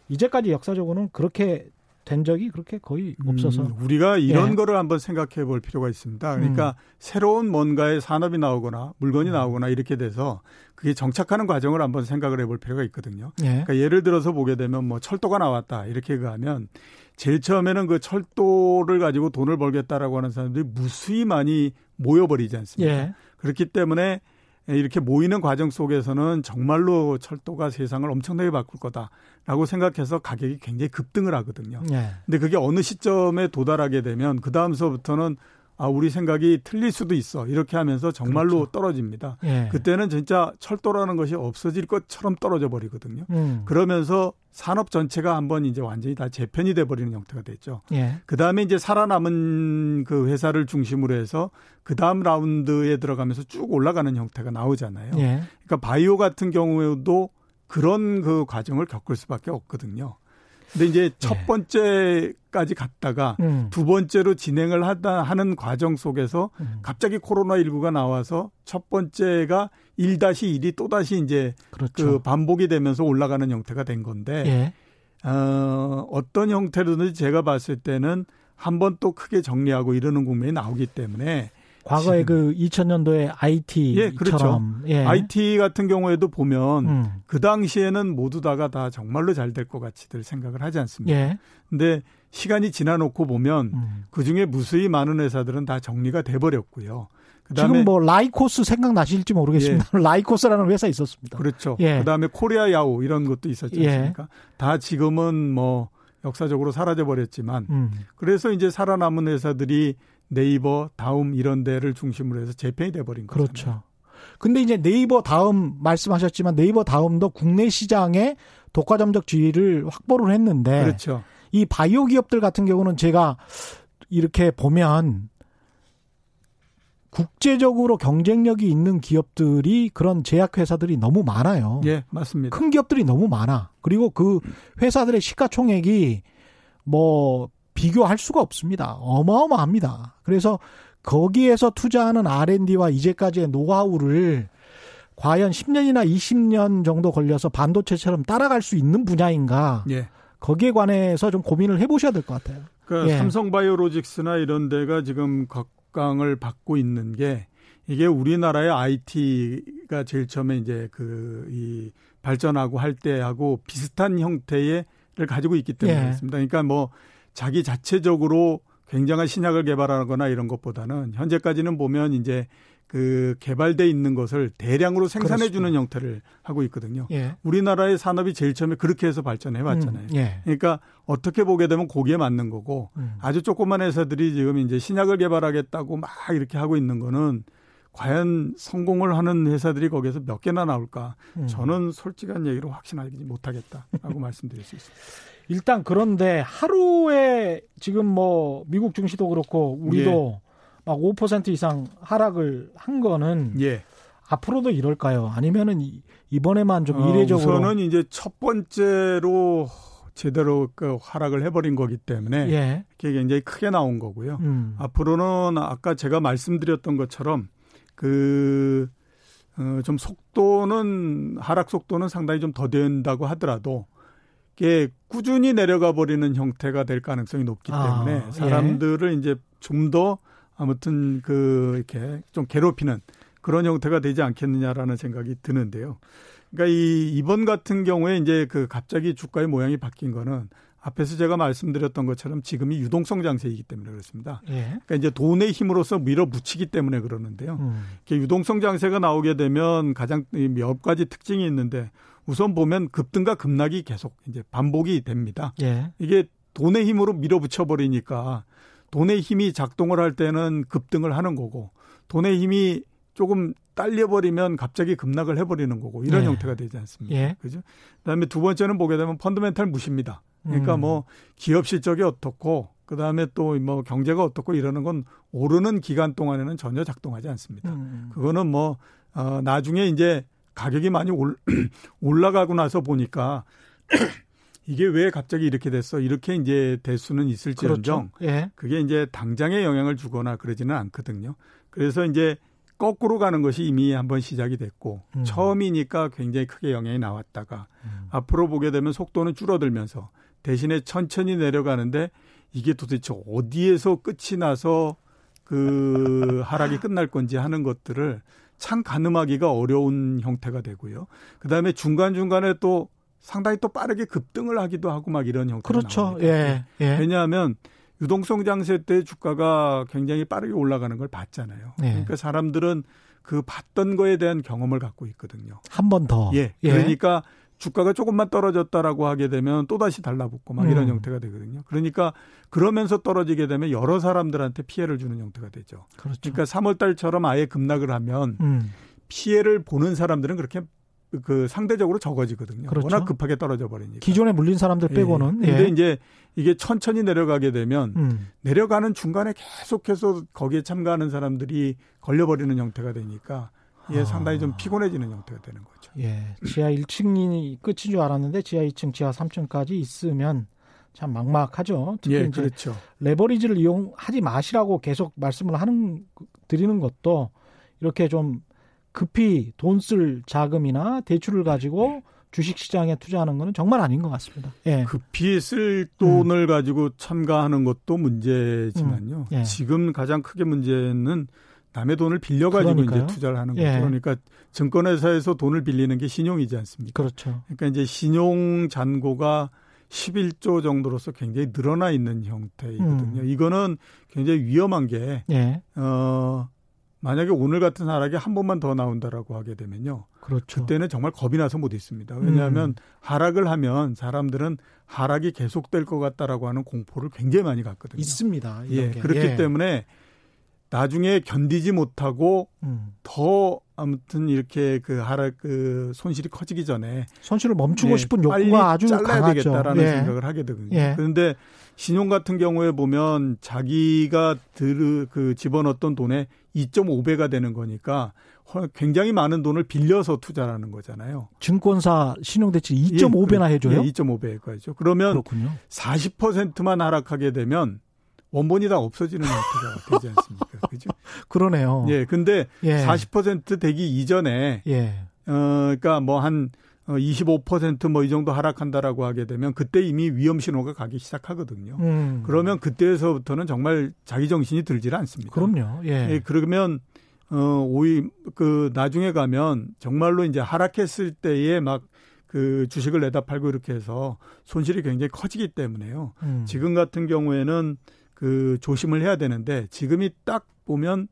이제까지 역사적으로는 그렇게 된 적이 그렇게 거의 없어서 음, 우리가 이런 예. 거를 한번 생각해 볼 필요가 있습니다. 그러니까 음. 새로운 뭔가의 산업이 나오거나 물건이 음. 나오거나 이렇게 돼서 그게 정착하는 과정을 한번 생각을 해볼 필요가 있거든요. 예. 그러니까 예를 들어서 보게 되면 뭐 철도가 나왔다 이렇게 가면 제일 처음에는 그 철도를 가지고 돈을 벌겠다라고 하는 사람들이 무수히 많이 모여버리지 않습니까? 예. 그렇기 때문에 이렇게 모이는 과정 속에서는 정말로 철도가 세상을 엄청나게 바꿀 거다라고 생각해서 가격이 굉장히 급등을 하거든요. 네. 근데 그게 어느 시점에 도달하게 되면 그 다음서부터는 아, 우리 생각이 틀릴 수도 있어. 이렇게 하면서 정말로 그렇죠. 떨어집니다. 예. 그때는 진짜 철도라는 것이 없어질 것처럼 떨어져 버리거든요. 음. 그러면서 산업 전체가 한번 이제 완전히 다 재편이 돼 버리는 형태가 됐죠. 예. 그 다음에 이제 살아남은 그 회사를 중심으로 해서 그 다음 라운드에 들어가면서 쭉 올라가는 형태가 나오잖아요. 예. 그러니까 바이오 같은 경우에도 그런 그 과정을 겪을 수밖에 없거든요. 근데 이제 첫 네. 번째까지 갔다가 음. 두 번째로 진행을 하다 하는 과정 속에서 음. 갑자기 코로나 19가 나와서 첫 번째가 1-1이 또다시 이제 그렇죠. 그 반복이 되면서 올라가는 형태가 된 건데 예. 어, 어떤 형태로든지 제가 봤을 때는 한 번 또 크게 정리하고 이러는 국면이 나오기 때문에 과거에 그 2000년도에 IT처럼 예, 그렇죠. 예. IT 같은 경우에도 보면 음. 그 당시에는 모두 다가 다 정말로 잘 될 것 같이들 생각을 하지 않습니다. 예. 근데 시간이 지나놓고 보면 음. 그 중에 무수히 많은 회사들은 다 정리가 돼 버렸고요. 지금 뭐 라이코스 생각나실지 모르겠습니다. 예. 라이코스라는 회사 있었습니다. 그렇죠. 예. 그다음에 코리아 야후 이런 것도 있었지 예. 않습니까? 예. 다 지금은 뭐 역사적으로 사라져 버렸지만 음. 그래서 이제 살아남은 회사들이 네이버, 다음 이런 데를 중심으로 해서 재편이 돼 버린 거죠. 그렇죠. 근데 이제 네이버 다음 말씀하셨지만 네이버 다음도 국내 시장에 독과점적 지위를 확보를 했는데 그렇죠. 이 바이오 기업들 같은 경우는 제가 이렇게 보면 국제적으로 경쟁력이 있는 기업들이 그런 제약회사들이 너무 많아요. 예, 맞습니다. 큰 기업들이 너무 많아. 그리고 그 회사들의 시가총액이 뭐 비교할 수가 없습니다. 어마어마합니다. 그래서 거기에서 투자하는 R&D와 이제까지의 노하우를 과연 10년이나 20년 정도 걸려서 반도체처럼 따라갈 수 있는 분야인가? 예. 거기에 관해서 좀 고민을 해보셔야 될 것 같아요. 그러니까 예. 삼성바이오로직스나 이런 데가 지금 각광을 받고 있는 게 이게 우리나라의 IT가 제일 처음에 이제 그 이 발전하고 할 때하고 비슷한 형태의 를 가지고 있기 때문에 예. 그렇습니다. 그러니까 뭐 자기 자체적으로 굉장한 신약을 개발하거나 이런 것보다는 현재까지는 보면 이제 그 개발돼 있는 것을 대량으로 생산해 주는 형태를 하고 있거든요. 예. 우리나라의 산업이 제일 처음에 그렇게 해서 발전해 왔잖아요. 음, 예. 그러니까 어떻게 보게 되면 거기에 맞는 거고 음. 아주 조그만 회사들이 지금 이제 신약을 개발하겠다고 막 이렇게 하고 있는 거는 과연 성공을 하는 회사들이 거기에서 몇 개나 나올까? 음. 저는 솔직한 얘기로 확신하지 못하겠다라고 말씀드릴 수 있습니다. 일단 그런데 하루에 지금 뭐 미국 증시도 그렇고 우리도 예. 막5% 이상 하락을 한 거는 예. 앞으로도 이럴까요? 아니면은 이번에만 좀 어, 이례적으로 우선은 이제 첫 번째로 제대로 그 하락을 해버린 거기 때문에 예. 그게 굉장히 크게 나온 거고요. 음. 앞으로는 아까 제가 말씀드렸던 것처럼 그, 어, 좀 속도는, 하락 속도는 상당히 좀 더 된다고 하더라도, 이게 꾸준히 내려가 버리는 형태가 될 가능성이 높기 아, 때문에 아, 사람들을 예. 이제 좀 더 아무튼 그 이렇게 좀 괴롭히는 그런 형태가 되지 않겠느냐라는 생각이 드는데요. 그러니까 이 이번 같은 경우에 이제 그 갑자기 주가의 모양이 바뀐 거는 앞에서 제가 말씀드렸던 것처럼 지금이 유동성 장세이기 때문에 그렇습니다. 예. 그러니까 이제 돈의 힘으로서 밀어붙이기 때문에 그러는데요. 음. 유동성 장세가 나오게 되면 가장 몇 가지 특징이 있는데 우선 보면 급등과 급락이 계속 이제 반복이 됩니다. 예. 이게 돈의 힘으로 밀어붙여 버리니까 돈의 힘이 작동을 할 때는 급등을 하는 거고 돈의 힘이 조금 딸려버리면 갑자기 급락을 해버리는 거고 이런 예. 형태가 되지 않습니까? 예. 그죠? 그다음에 두 번째는 보게 되면 펀드멘탈 무시입니다. 그러니까 음. 뭐 기업 실적이 어떻고 그다음에 또 뭐 경제가 어떻고 이러는 건 오르는 기간 동안에는 전혀 작동하지 않습니다. 음. 그거는 뭐 어, 나중에 이제 가격이 많이 올, 올라가고 나서 보니까 이게 왜 갑자기 이렇게 됐어? 이렇게 이제 될 수는 있을지언정 그렇죠. 예. 그게 이제 당장에 영향을 주거나 그러지는 않거든요. 그래서 이제 거꾸로 가는 것이 이미 한번 시작이 됐고 음. 처음이니까 굉장히 크게 영향이 나왔다가 음. 앞으로 보게 되면 속도는 줄어들면서 대신에 천천히 내려가는데 이게 도대체 어디에서 끝이 나서 그 하락이 끝날 건지 하는 것들을 참 가늠하기가 어려운 형태가 되고요. 그다음에 중간중간에 또 상당히 또 빠르게 급등을 하기도 하고 막 이런 형태가 그렇죠. 나옵니다. 예, 예. 왜냐하면 유동성 장세 때 주가가 굉장히 빠르게 올라가는 걸 봤잖아요. 예. 그러니까 사람들은 그 봤던 거에 대한 경험을 갖고 있거든요. 한 번 더. 예. 예. 그러니까 주가가 조금만 떨어졌다라고 하게 되면 또다시 달라붙고 막 이런 음. 형태가 되거든요. 그러니까 그러면서 떨어지게 되면 여러 사람들한테 피해를 주는 형태가 되죠. 그렇죠. 그러니까 3월 달처럼 아예 급락을 하면 음. 피해를 보는 사람들은 그렇게 그 상대적으로 적어지거든요. 그렇죠. 워낙 급하게 떨어져 버리니까. 기존에 물린 사람들 예. 빼고는. 예. 근데 예. 이제 이게 천천히 내려가게 되면 음. 내려가는 중간에 계속해서 거기에 참가하는 사람들이 걸려버리는 형태가 되니까 이게 아. 상당히 좀 피곤해지는 형태가 되는 거죠. 예. 지하 1층이 끝인 줄 알았는데 지하 2층, 지하 3층까지 있으면 참 막막하죠. 특히 예, 이제 그렇죠. 레버리지를 이용하지 마시라고 계속 말씀을 하는 드리는 것도 이렇게 좀 급히 돈 쓸 자금이나 대출을 가지고 주식 시장에 투자하는 거는 정말 아닌 것 같습니다. 예. 급히 쓸 돈을 음. 가지고 참가하는 것도 문제지만요. 음. 예. 지금 가장 크게 문제는 남의 돈을 빌려가지고 이제 투자를 하는 거죠. 예. 그러니까 증권회사에서 돈을 빌리는 게 신용이지 않습니까? 그렇죠. 그러니까 이제 신용 잔고가 11조 정도로서 굉장히 늘어나 있는 형태이거든요. 음. 이거는 굉장히 위험한 게, 예. 어, 만약에 오늘 같은 하락이 한 번만 더 나온다라고 하게 되면요. 그렇죠. 그때는 정말 겁이 나서 못 있습니다. 왜냐하면 음. 하락을 하면 사람들은 하락이 계속될 것 같다라고 하는 공포를 굉장히 많이 갖거든요. 있습니다. 예, 그렇기 예. 때문에 나중에 견디지 못하고 음. 더 아무튼 이렇게 그 하락 그 손실이 커지기 전에 손실을 멈추고 예, 싶은 욕구가 아주 잘라야 강하죠. 되겠다라는 예. 생각을 하게 되거든요. 예. 그런데 신용 같은 경우에 보면 자기가 들 그 집어넣었던 돈의 2.5배가 되는 거니까 굉장히 많은 돈을 빌려서 투자하는 거잖아요. 증권사 신용대출 2.5배나 예, 해줘요? 예, 2.5배까지죠. 그러면 그렇군요. 40%만 하락하게 되면 원본이 다 없어지는 형태가 되지 않습니까? 그죠? 그러네요. 예, 근데 예. 40% 되기 이전에 예. 어 그러니까 뭐 한 25%뭐 이 정도 하락한다라고 하게 되면 그때 이미 위험 신호가 가기 시작하거든요. 음. 그러면 그때에서부터는 정말 자기 정신이 들질 않습니다. 그럼요. 예. 예 그러면 어 오이 그 나중에 가면 정말로 이제 하락했을 때에 막 그 주식을 내다 팔고 이렇게 해서 손실이 굉장히 커지기 때문에요. 음. 지금 같은 경우에는 그 조심을 해야 되는데 지금이 딱 보면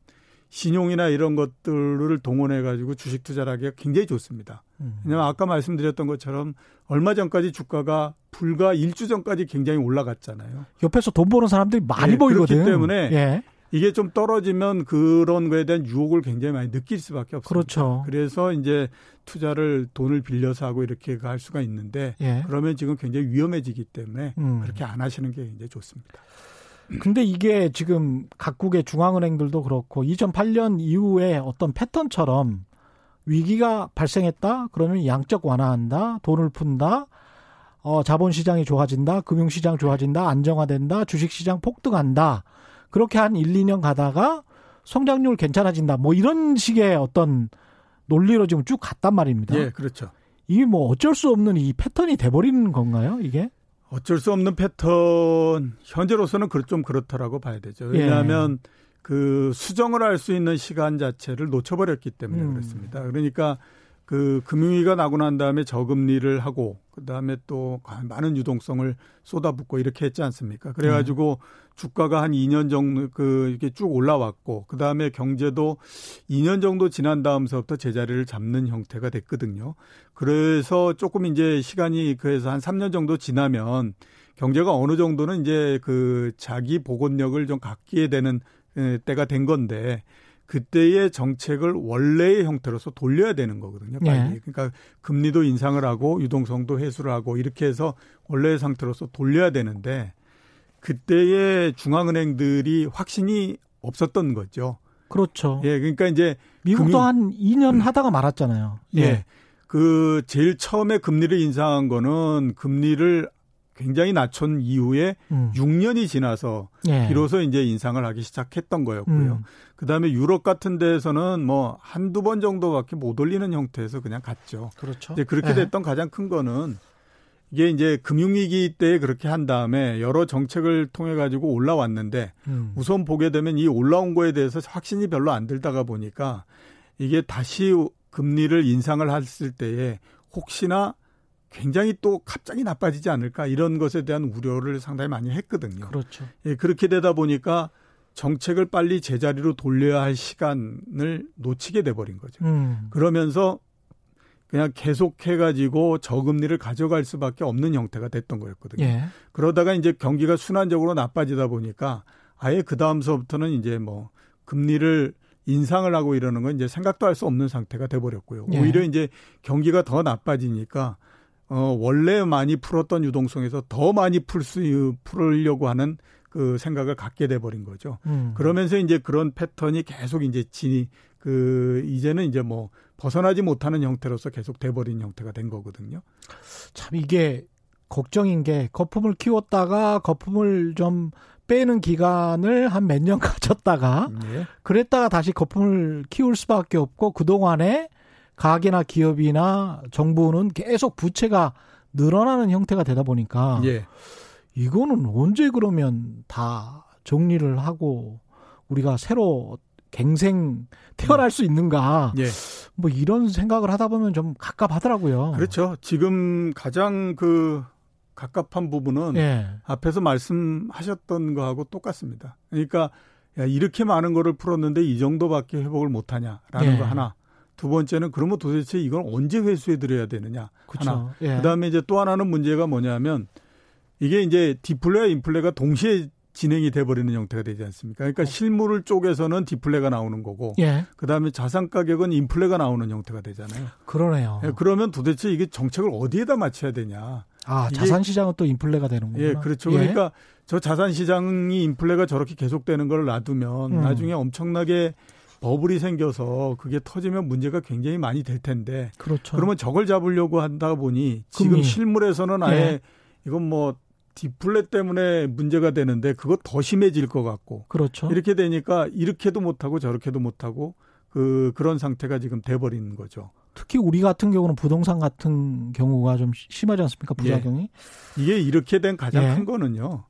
신용이나 이런 것들을 동원해 가지고 주식 투자를 하기가 굉장히 좋습니다. 음. 왜냐하면 아까 말씀드렸던 것처럼 얼마 전까지 주가가 불과 일주 전까지 굉장히 올라갔잖아요. 옆에서 돈 버는 사람들이 많이 예, 보이거든요. 그렇기 때문에 예. 이게 좀 떨어지면 그런 거에 대한 유혹을 굉장히 많이 느낄 수밖에 없습니다. 그렇죠. 그래서 이제 투자를 돈을 빌려서 하고 이렇게 할 수가 있는데 예. 그러면 지금 굉장히 위험해지기 때문에 음. 그렇게 안 하시는 게 굉장히 좋습니다. 근데 이게 지금 각국의 중앙은행들도 그렇고 2008년 이후에 어떤 패턴처럼 위기가 발생했다? 그러면 양적 완화한다? 돈을 푼다? 어 자본시장이 좋아진다? 금융시장 좋아진다? 안정화된다? 주식시장 폭등한다? 그렇게 한 1, 2년 가다가 성장률 괜찮아진다. 뭐 이런 식의 어떤 논리로 지금 쭉 갔단 말입니다. 예, 그렇죠. 이게 뭐 어쩔 수 없는 이 패턴이 돼버리는 건가요, 이게? 어쩔 수 없는 패턴 현재로서는 좀 그렇다라고 봐야 되죠. 왜냐하면 예. 그 수정을 할 수 있는 시간 자체를 놓쳐버렸기 때문에 음. 그렇습니다. 그러니까 그 금융위기가 나고 난 다음에 저금리를 하고 그다음에 또 많은 유동성을 쏟아붓고 이렇게 했지 않습니까? 그래 가지고 음. 주가가 한 2년 정도 그 이렇게 쭉 올라왔고 그다음에 경제도 2년 정도 지난 다음서부터 제자리를 잡는 형태가 됐거든요. 그래서 조금 이제 시간이 그래서 한 3년 정도 지나면 경제가 어느 정도는 이제 그 자기 복원력을 좀 갖게 되는 때가 된 건데 그때의 정책을 원래의 형태로서 돌려야 되는 거거든요. 빨리. 네. 그러니까 금리도 인상을 하고 유동성도 회수를 하고 이렇게 해서 원래의 상태로서 돌려야 되는데 그때의 중앙은행들이 확신이 없었던 거죠. 그렇죠. 예, 그러니까 이제 미국도 금융, 한 2년 하다가 말았잖아요. 예. 예. 그 제일 처음에 금리를 인상한 거는 금리를 굉장히 낮춘 이후에 음. 6년이 지나서 예. 비로소 이제 인상을 하기 시작했던 거였고요. 음. 그다음에 유럽 같은 데에서는 뭐 한두 번 정도밖에 못 올리는 형태에서 그냥 갔죠. 그렇죠. 이제 그렇게 예. 됐던 예. 가장 큰 거는 이게 이제 금융위기 때 그렇게 한 다음에 여러 정책을 통해 가지고 올라왔는데 음. 우선 보게 되면 이 올라온 거에 대해서 확신이 별로 안 들다가 보니까 이게 다시 금리를 인상을 했을 때에 혹시나 굉장히 또 갑자기 나빠지지 않을까 이런 것에 대한 우려를 상당히 많이 했거든요. 그렇죠. 예, 그렇게 되다 보니까 정책을 빨리 제자리로 돌려야 할 시간을 놓치게 돼 버린 거죠. 음. 그러면서 그냥 계속해가지고 저금리를 가져갈 수밖에 없는 형태가 됐던 거였거든요. 예. 그러다가 이제 경기가 순환적으로 나빠지다 보니까 아예 그 다음서부터는 이제 뭐 금리를 인상을 하고 이러는 건 이제 생각도 할 수 없는 상태가 돼버렸고요. 예. 오히려 이제 경기가 더 나빠지니까 어 원래 많이 풀었던 유동성에서 더 많이 풀 수 풀으려고 하는 그 생각을 갖게 돼버린 거죠. 음. 그러면서 이제 그런 패턴이 계속 이제 진이 그 이제는 이제 뭐 벗어나지 못하는 형태로서 계속 돼버린 형태가 된 거거든요. 참 이게 걱정인 게 거품을 키웠다가 거품을 좀 빼는 기간을 한 몇 년 가졌다가 네. 그랬다가 다시 거품을 키울 수밖에 없고 그동안에 가게나 기업이나 정부는 계속 부채가 늘어나는 형태가 되다 보니까 예. 이거는 언제 그러면 다 정리를 하고 우리가 새로 갱생 태어날 수 있는가? 예. 뭐 이런 생각을 하다 보면 좀 갑갑하더라고요. 그렇죠. 지금 가장 그 갑갑한 부분은 예. 앞에서 말씀하셨던 거하고 똑같습니다. 그러니까 야, 이렇게 많은 거를 풀었는데 이 정도밖에 회복을 못 하냐라는 예. 거 하나. 두 번째는 그러면 도대체 이걸 언제 회수해 드려야 되느냐. 그쵸. 하나. 예. 그다음에 이제 또 하나는 문제가 뭐냐면 이게 이제 디플레와 인플레가 동시에 진행이 돼버리는 형태가 되지 않습니까? 그러니까 실물을 쪽에서는 디플레가 나오는 거고, 예. 그 다음에 자산 가격은 인플레가 나오는 형태가 되잖아요. 그러네요. 예, 그러면 도대체 이게 정책을 어디에다 맞춰야 되냐? 아, 자산 시장은 또 인플레가 되는 거구나. 예, 그렇죠. 예. 그러니까 저 자산 시장이 인플레가 저렇게 계속되는 걸 놔두면 음. 나중에 엄청나게 버블이 생겨서 그게 터지면 문제가 굉장히 많이 될 텐데. 그렇죠. 그러면 저걸 잡으려고 한다 보니 지금 금리. 실물에서는 아예 예. 이건 뭐 디플레 때문에 문제가 되는데 그거 더 심해질 것 같고. 그렇죠. 이렇게 되니까 이렇게도 못하고 저렇게도 못하고 그 그런 상태가 지금 돼버리는 거죠. 특히 우리 같은 경우는 부동산 같은 경우가 좀 심하지 않습니까? 부작용이? 예. 이게 이렇게 된 가장 예. 큰 거는요.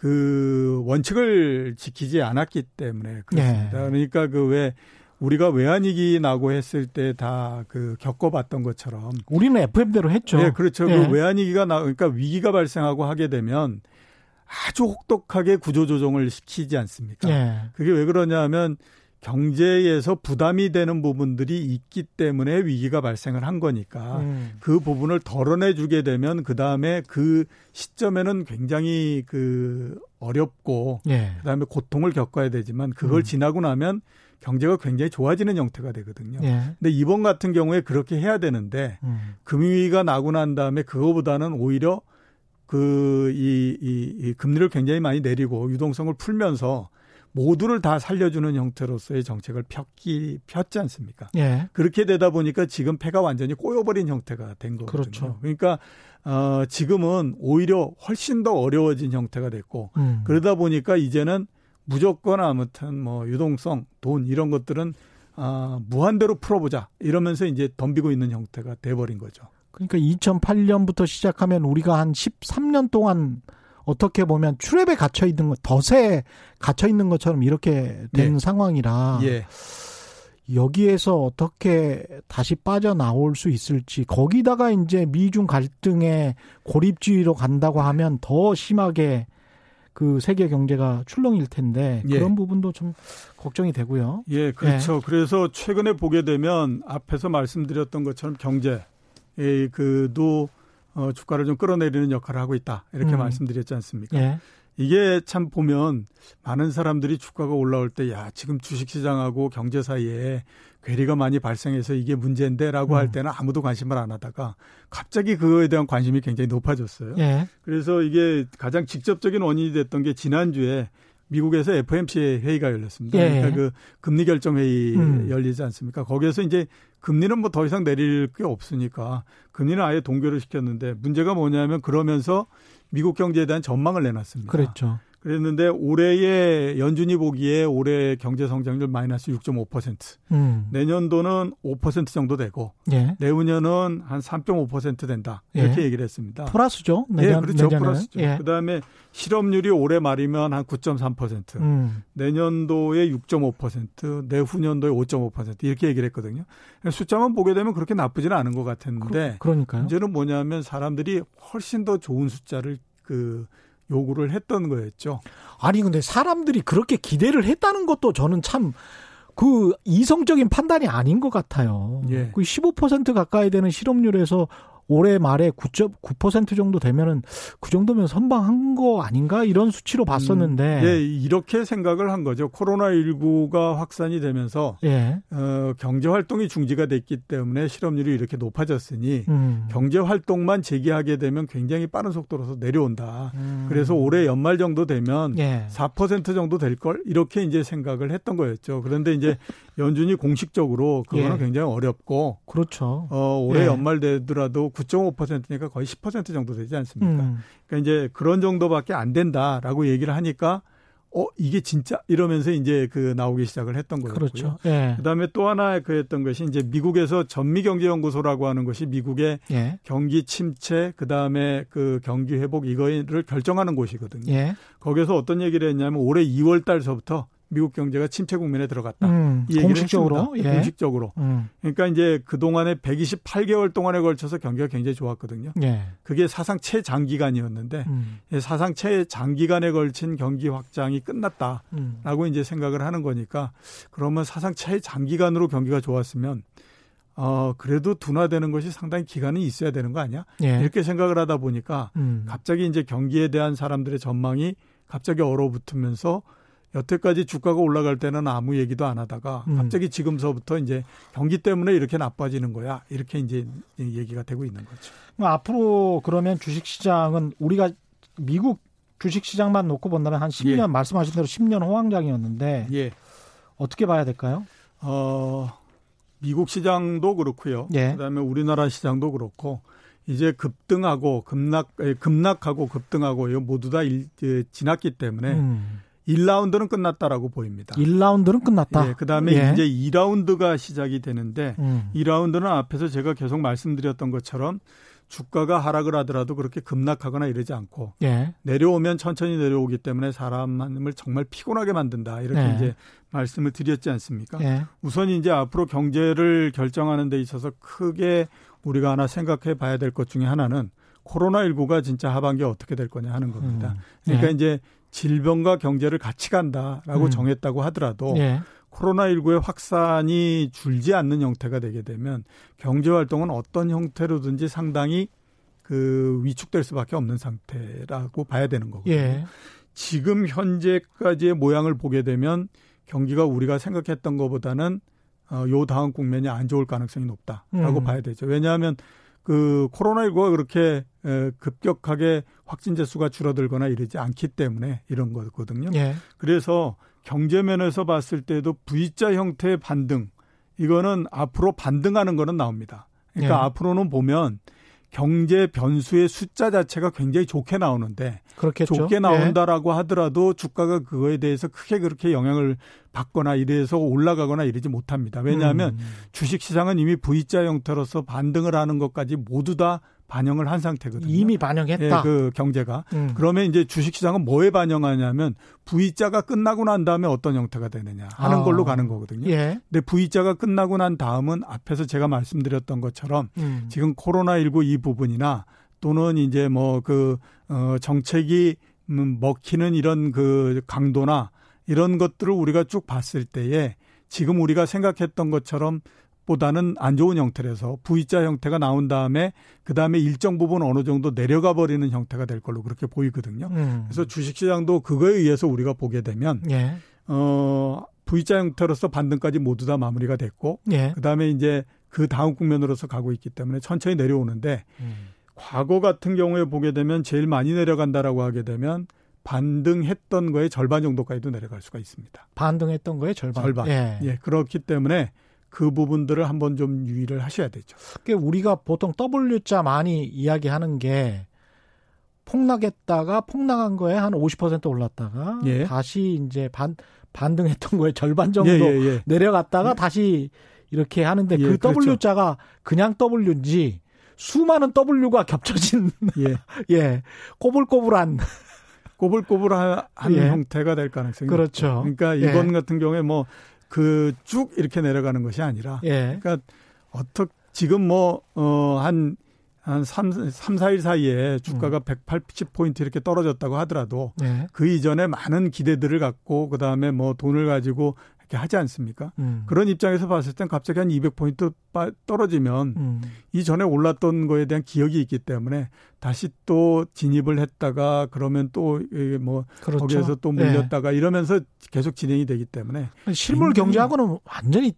그 원칙을 지키지 않았기 때문에 그렇습니다. 예. 그러니까 그 왜 우리가 외환위기 나고 했을 때 다 그 겪어봤던 것처럼 우리는 FM대로 했죠. 네, 그렇죠. 예. 그 외환위기가 나 그러니까 위기가 발생하고 하게 되면 아주 혹독하게 구조조정을 시키지 않습니까? 예. 그게 왜 그러냐면 경제에서 부담이 되는 부분들이 있기 때문에 위기가 발생을 한 거니까 음. 그 부분을 덜어내 주게 되면 그 다음에 그 시점에는 굉장히 그 어렵고 예. 그 다음에 고통을 겪어야 되지만 그걸 음. 지나고 나면 경제가 굉장히 좋아지는 형태가 되거든요. 예. 근데 이번 같은 경우에 그렇게 해야 되는데 음. 금융위기가 나고 난 다음에 그거보다는 오히려 그이 이, 이 금리를 굉장히 많이 내리고 유동성을 풀면서 모두를 다 살려주는 형태로서의 정책을 폈기 폈지 않습니까? 예. 그렇게 되다 보니까 지금 폐가 완전히 꼬여버린 형태가 된 거거든요. 그렇죠. 그러니까 어, 지금은 오히려 훨씬 더 어려워진 형태가 됐고 음. 그러다 보니까 이제는 무조건 아무튼 뭐 유동성, 돈 이런 것들은 아, 무한대로 풀어보자 이러면서 이제 덤비고 있는 형태가 돼버린 거죠. 그러니까 2008년부터 시작하면 우리가 한 13년 동안 어떻게 보면 트랩에 갇혀 있는 것, 덫에 갇혀 있는 것처럼 이렇게 된 예. 상황이라 예. 여기에서 어떻게 다시 빠져나올 수 있을지 거기다가 이제 미중 갈등의 고립주의로 간다고 하면 더 심하게 그 세계 경제가 출렁일 텐데 예. 그런 부분도 좀 걱정이 되고요. 예, 그렇죠. 예. 그래서 최근에 보게 되면 앞에서 말씀드렸던 것처럼 경제 그도 어, 주가를 좀 끌어내리는 역할을 하고 있다. 이렇게 음. 말씀드렸지 않습니까? 예. 이게 참 보면 많은 사람들이 주가가 올라올 때, 야, 지금 주식시장하고 경제 사이에 괴리가 많이 발생해서 이게 문제인데 라고 음. 할 때는 아무도 관심을 안 하다가 갑자기 그거에 대한 관심이 굉장히 높아졌어요. 예. 그래서 이게 가장 직접적인 원인이 됐던 게 지난주에 미국에서 FOMC 회의가 열렸습니다. 예. 그러니까 그 금리 결정 회의 음. 열리지 않습니까? 거기에서 이제 금리는 뭐 더 이상 내릴 게 없으니까 금리는 아예 동결을 시켰는데 문제가 뭐냐면 그러면서 미국 경제에 대한 전망을 내놨습니다. 그렇죠. 그랬는데 올해의 연준이 보기에 올해 경제 성장률 마이너스 6.5%. 음. 내년도는 5% 정도 되고 예. 내후년은 한 3.5% 된다. 이렇게 예. 얘기를 했습니다. 플러스죠. 예, 내년, 예, 그렇죠. 내년에는. 플러스죠. 예. 그다음에 실업률이 올해 말이면 한 9.3%. 음. 내년도에 6.5%, 내후년도에 5.5% 이렇게 얘기를 했거든요. 숫자만 보게 되면 그렇게 나쁘지는 않은 것 같았는데 그, 그러니까요. 문제는 뭐냐면 사람들이 훨씬 더 좋은 숫자를 그 요구를 했던 거였죠. 아니 근데 사람들이 그렇게 기대를 했다는 것도 저는 참 그 이성적인 판단이 아닌 것 같아요. 예. 그15% 가까이 되는 실업률에서 올해 말에 9.9% 정도 되면은 그 정도면 선방한 거 아닌가 이런 수치로 봤었는데. 음, 예, 이렇게 생각을 한 거죠. 코로나 19가 확산이 되면서 예. 어, 경제 활동이 중지가 됐기 때문에 실업률이 이렇게 높아졌으니 음. 경제 활동만 재개하게 되면 굉장히 빠른 속도로서 내려온다. 음. 그래서 올해 연말 정도 되면 예. 4% 정도 될 걸 이렇게 이제 생각을 했던 거였죠. 그런데 이제 연준이 공식적으로 그거는 예. 굉장히 어렵고 그렇죠. 어, 올해 예. 연말 되더라도 9.5%니까 거의 10% 정도 되지 않습니까? 음. 그러니까 이제 그런 정도밖에 안 된다라고 얘기를 하니까 어 이게 진짜 이러면서 이제 그 나오기 시작을 했던 거고요. 그렇죠. 예. 그다음에 또 하나 그 했던 것이 이제 미국에서 전미 경제 연구소라고 하는 것이 미국의 예. 경기 침체 그다음에 그 경기 회복 이거를 결정하는 곳이거든요. 예. 거기서 어떤 얘기를 했냐면 올해 2월 달서부터 미국 경제가 침체 국면에 들어갔다. 음, 이 공식적으로 예. 공식적으로. 음. 그러니까 이제 그 동안에 128개월 동안에 걸쳐서 경기가 굉장히 좋았거든요. 예. 그게 사상 최장기간이었는데 음. 예, 사상 최장기간에 걸친 경기 확장이 끝났다라고 음. 이제 생각을 하는 거니까 그러면 사상 최장기간으로 경기가 좋았으면 어 그래도 둔화되는 것이 상당히 기간이 있어야 되는 거 아니야? 예. 이렇게 생각을 하다 보니까 음. 갑자기 이제 경기에 대한 사람들의 전망이 갑자기 얼어붙으면서 여태까지 주가가 올라갈 때는 아무 얘기도 안 하다가 음. 갑자기 지금서부터 이제 경기 때문에 이렇게 나빠지는 거야. 이렇게 이제 얘기가 되고 있는 거죠. 뭐 앞으로 그러면 주식 시장은 우리가 미국 주식 시장만 놓고 본다면 한 10년 예. 말씀하신 대로 10년 호황장이었는데 예. 어떻게 봐야 될까요? 어, 미국 시장도 그렇고요. 예. 그다음에 우리나라 시장도 그렇고 이제 급등하고 급락 에, 급락하고 급등하고 이거 모두 다 일, 에, 지났기 때문에 음. 1라운드는 끝났다라고 보입니다. 1라운드는 끝났다. 예, 그다음에 예. 이제 2라운드가 시작이 되는데 음. 2라운드는 앞에서 제가 계속 말씀드렸던 것처럼 주가가 하락을 하더라도 그렇게 급락하거나 이러지 않고 예. 내려오면 천천히 내려오기 때문에 사람을 정말 피곤하게 만든다 이렇게 네. 이제 말씀을 드렸지 않습니까? 예. 우선 이제 앞으로 경제를 결정하는 데 있어서 크게 우리가 하나 생각해 봐야 될 것 중에 하나는 코로나19가 진짜 하반기에 어떻게 될 거냐 하는 겁니다. 음. 그러니까 예. 이제 질병과 경제를 같이 간다라고 음. 정했다고 하더라도 예. 코로나19의 확산이 줄지 않는 형태가 되게 되면 경제 활동은 어떤 형태로든지 상당히 그 위축될 수밖에 없는 상태라고 봐야 되는 거거든요. 예. 지금 현재까지의 모양을 보게 되면 경기가 우리가 생각했던 것보다는 어, 요 다음 국면이 안 좋을 가능성이 높다라고 음. 봐야 되죠. 왜냐하면 그 코로나19가 그렇게 에, 급격하게 확진자 수가 줄어들거나 이러지 않기 때문에 이런 거거든요. 예. 그래서 경제 면에서 봤을 때도 V자 형태의 반등 이거는 앞으로 반등하는 거는 나옵니다. 그러니까 예. 앞으로는 보면 경제 변수의 숫자 자체가 굉장히 좋게 나오는데 그렇겠죠. 좋게 예. 나온다라고 하더라도 주가가 그거에 대해서 크게 그렇게 영향을 받거나 이래서 올라가거나 이러지 못합니다. 왜냐하면 음. 주식 시장은 이미 V자 형태로서 반등을 하는 것까지 모두 다 반영을 한 상태거든요. 이미 예, 반영했다. 그 경제가 음. 그러면 이제 주식 시장은 뭐에 반영하냐면 V자가 끝나고 난 다음에 어떤 형태가 되느냐 하는 아. 걸로 가는 거거든요. 예. 근데 V자가 끝나고 난 다음은 앞에서 제가 말씀드렸던 것처럼 음. 지금 코로나19 이 부분이나 또는 이제 뭐 그 어, 정책이 음, 먹히는 이런 그 강도나 이런 것들을 우리가 쭉 봤을 때에 지금 우리가 생각했던 것처럼 보다는 안 좋은 형태라서 V자 형태가 나온 다음에 그 다음에 일정 부분 어느 정도 내려가 버리는 형태가 될 걸로 그렇게 보이거든요. 음. 그래서 주식시장도 그거에 의해서 우리가 보게 되면 예. 어 V자 형태로서 반등까지 모두 다 마무리가 됐고 예. 그 다음에 이제 그 다음 국면으로서 가고 있기 때문에 천천히 내려오는데 음. 과거 같은 경우에 보게 되면 제일 많이 내려간다라고 하게 되면 반등했던 거의 절반 정도까지도 내려갈 수가 있습니다. 반등했던 거의 절반. 절반. 예. 예, 그렇기 때문에 그 부분들을 한번 좀 유의를 하셔야 되죠. 우리가 보통 W자 많이 이야기하는 게 폭락했다가 폭락한 거에 한 50% 올랐다가 예. 다시 이제 반 반등했던 거에 절반 정도 예, 예, 예. 내려갔다가 다시 이렇게 하는데 예, 그 그렇죠. W자가 그냥 W인지 수많은 W가 겹쳐진 예. 예 꼬불꼬불한 꼬불꼬불한 예. 형태가 될 가능성이 그렇죠. 높죠. 그러니까 예. 이번 같은 경우에 뭐 그 쭉 이렇게 내려가는 것이 아니라 예 그러니까 어떻 지금 뭐어한한 3, 3, 4일 사이에 주가가 음. 180포인트 이렇게 떨어졌다고 하더라도 예. 그 이전에 많은 기대들을 갖고 그다음에 뭐 돈을 가지고 이렇게 하지 않습니까? 음. 그런 입장에서 봤을 땐 갑자기 한 200포인트 떨어지면 음. 이전에 올랐던 거에 대한 기억이 있기 때문에 다시 또 진입을 했다가 그러면 또뭐 그렇죠. 거기에서 또 예. 물렸다가 이러면서 계속 진행이 되기 때문에 실물 경제하고는 완전히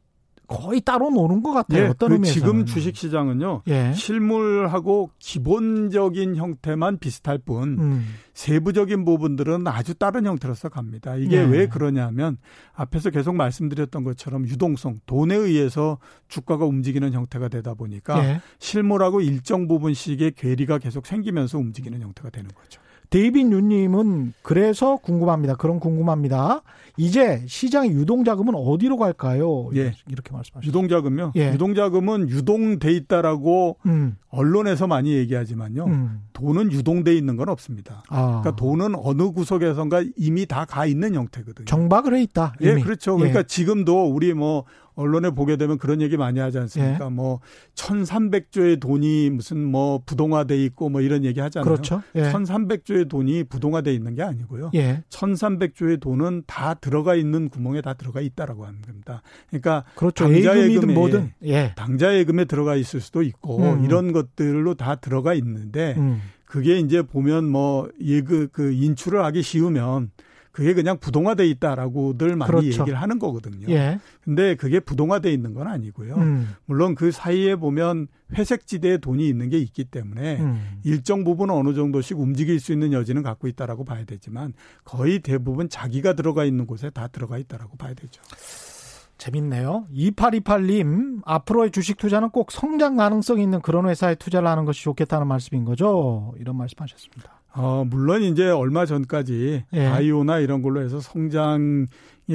거의 따로 노는 것 같아요. 예, 어떤 그 의미에서 지금 주식 시장은요. 예. 실물하고 기본적인 형태만 비슷할 뿐 음. 세부적인 부분들은 아주 다른 형태로서 갑니다. 이게 네. 왜 그러냐면 앞에서 계속 말씀드렸던 것처럼 유동성, 돈에 의해서 주가가 움직이는 형태가 되다 보니까 예. 실물하고 일정 부분씩의 괴리가 계속 생기면서 움직이는 형태가 되는 거죠. 데이빗 유님은 그래서 궁금합니다. 그런 궁금합니다. 이제 시장의 유동자금은 어디로 갈까요? 예. 이렇게 말씀하셨죠. 유동자금요? 예. 유동자금은 유동돼 있다라고 음. 언론에서 많이 얘기하지만요. 음. 돈은 유동돼 있는 건 없습니다. 아. 그러니까 돈은 어느 구석에선가 이미 다 가 있는 형태거든요. 정박을 해 있다. 예, 이미. 예, 그렇죠. 그러니까 예. 지금도 우리 뭐 언론에 보게 되면 그런 얘기 많이 하지 않습니까? 예. 뭐 1,300조의 돈이 무슨 뭐 부동화돼 있고 뭐 이런 얘기 하잖아요. 그렇죠. 예. 1,300조의 돈이 부동화돼 있는 게 아니고요. 예. 1,300조의 돈은 다 들어가 있는 구멍에 다 들어가 있다라고 하는 겁니다. 그러니까 그렇죠. 당자예금이든 뭐든 예. 당자예금에 들어가 있을 수도 있고 음. 이런 것들로 다 들어가 있는데 음. 그게 이제 보면 뭐 예그 그 인출을 하기 쉬우면 그게 그냥 부동화돼 있다라고들 많이 그렇죠. 얘기를 하는 거거든요. 예. 근데 그게 부동화돼 있는 건 아니고요. 음. 물론 그 사이에 보면 회색 지대에 돈이 있는 게 있기 때문에 음. 일정 부분 어느 정도씩 움직일 수 있는 여지는 갖고 있다라고 봐야 되지만 거의 대부분 자기가 들어가 있는 곳에 다 들어가 있다라고 봐야 되죠. 재밌네요. 2828님, 앞으로의 주식 투자는 꼭 성장 가능성이 있는 그런 회사에 투자를 하는 것이 좋겠다는 말씀인 거죠? 이런 말씀 하셨습니다. 어, 물론 이제 얼마 전까지 예. 바이오나 이런 걸로 해서 성장에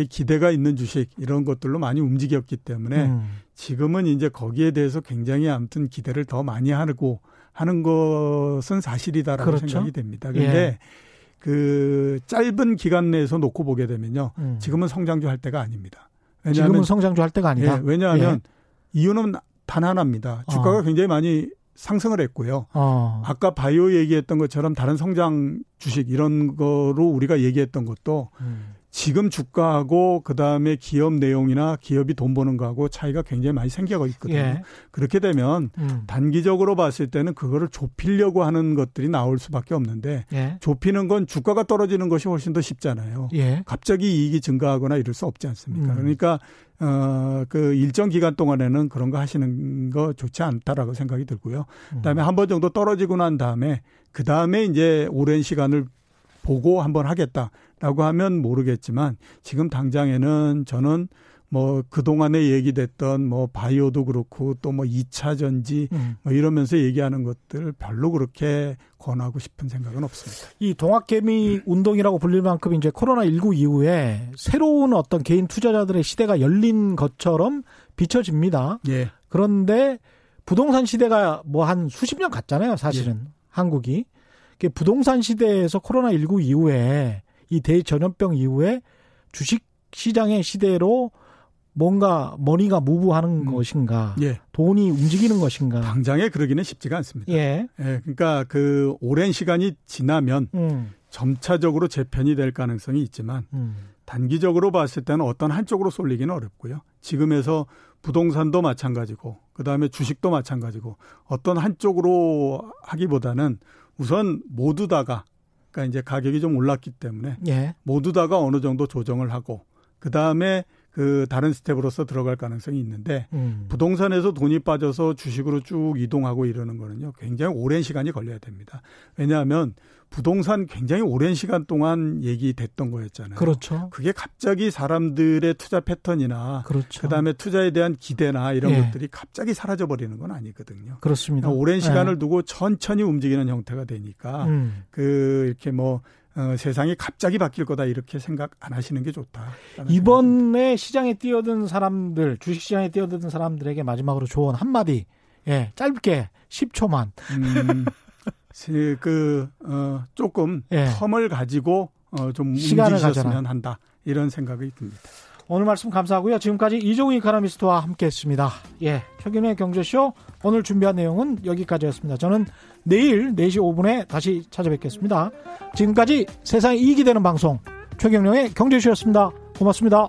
기대가 있는 주식 이런 것들로 많이 움직였기 때문에 음. 지금은 이제 거기에 대해서 굉장히 아무튼 기대를 더 많이 하고 하는 것은 사실이다라고 그렇죠? 생각이 됩니다. 그런데 예. 그 짧은 기간 내에서 놓고 보게 되면요. 음. 지금은 성장주 할 때가 아닙니다. 왜냐하면 지금은 성장주 할 때가 아니다. 예, 왜냐하면 예. 이유는 단 하나입니다. 주가가 어. 굉장히 많이 상승을 했고요. 어. 아까 바이오 얘기했던 것처럼 다른 성장 주식 이런 거로 우리가 얘기했던 것도 음. 지금 주가하고 그다음에 기업 내용이나 기업이 돈 버는 거하고 차이가 굉장히 많이 생겨가 있거든요. 예. 그렇게 되면 음. 단기적으로 봤을 때는 그거를 좁히려고 하는 것들이 나올 수밖에 없는데 예. 좁히는 건 주가가 떨어지는 것이 훨씬 더 쉽잖아요. 예. 갑자기 이익이 증가하거나 이럴 수 없지 않습니까? 음. 그러니까 어, 그 일정 기간 동안에는 그런 거 하시는 거 좋지 않다라고 생각이 들고요. 그다음에 음. 한번 정도 떨어지고 난 다음에 그 다음에 이제 오랜 시간을 보고 한번 하겠다 라고 하면 모르겠지만 지금 당장에는 저는 뭐 그동안에 얘기됐던 뭐 바이오도 그렇고 또 뭐 2차 전지 음. 뭐 이러면서 얘기하는 것들 별로 그렇게 권하고 싶은 생각은 없습니다. 이 동학개미 음. 운동이라고 불릴 만큼 이제 코로나19 이후에 새로운 어떤 개인 투자자들의 시대가 열린 것처럼 비춰집니다. 예. 그런데 부동산 시대가 뭐 한 수십 년 갔잖아요, 사실은. 예. 한국이. 부동산 시대에서 코로나19 이후에 이 대전염병 이후에 주식 시장의 시대로 뭔가 머니가 무브하는 음. 것인가, 예. 돈이 움직이는 것인가. 당장에 그러기는 쉽지가 않습니다. 예. 예 그러니까 그 오랜 시간이 지나면 음. 점차적으로 재편이 될 가능성이 있지만 음. 단기적으로 봤을 때는 어떤 한쪽으로 쏠리기는 어렵고요. 지금에서 부동산도 마찬가지고 그다음에 주식도 마찬가지고 어떤 한쪽으로 하기보다는 우선 모두 다가 그러니까 이제 가격이 좀 올랐기 때문에 예. 모두 다가 어느 정도 조정을 하고 그 다음에 그 다른 스텝으로서 들어갈 가능성이 있는데 음. 부동산에서 돈이 빠져서 주식으로 쭉 이동하고 이러는 거는요 굉장히 오랜 시간이 걸려야 됩니다. 왜냐하면 부동산 굉장히 오랜 시간 동안 얘기됐던 거였잖아요. 그렇죠. 그게 갑자기 사람들의 투자 패턴이나 그렇죠. 그다음에 투자에 대한 기대나 이런 예. 것들이 갑자기 사라져 버리는 건 아니거든요. 그렇습니다. 그러니까 오랜 시간을 예. 두고 천천히 움직이는 형태가 되니까 음. 그 이렇게 뭐 어, 세상이 갑자기 바뀔 거다 이렇게 생각 안 하시는 게 좋다. 이번에 시장에 뛰어든 사람들, 주식 시장에 뛰어든 사람들에게 마지막으로 조언 한 마디. 예, 짧게 10초만. 음, 그, 어, 조금 예. 텀을 가지고 어, 좀 시간을 가졌으면 한다. 이런 생각이 듭니다. 오늘 말씀 감사하고요. 지금까지 이종우 이카노미스트와 함께했습니다. 예, 최근의 경제쇼 오늘 준비한 내용은 여기까지였습니다. 저는 내일 4시 5분에 다시 찾아뵙겠습니다. 지금까지 세상이 이익이 되는 방송 최경령의 경제쇼였습니다. 고맙습니다.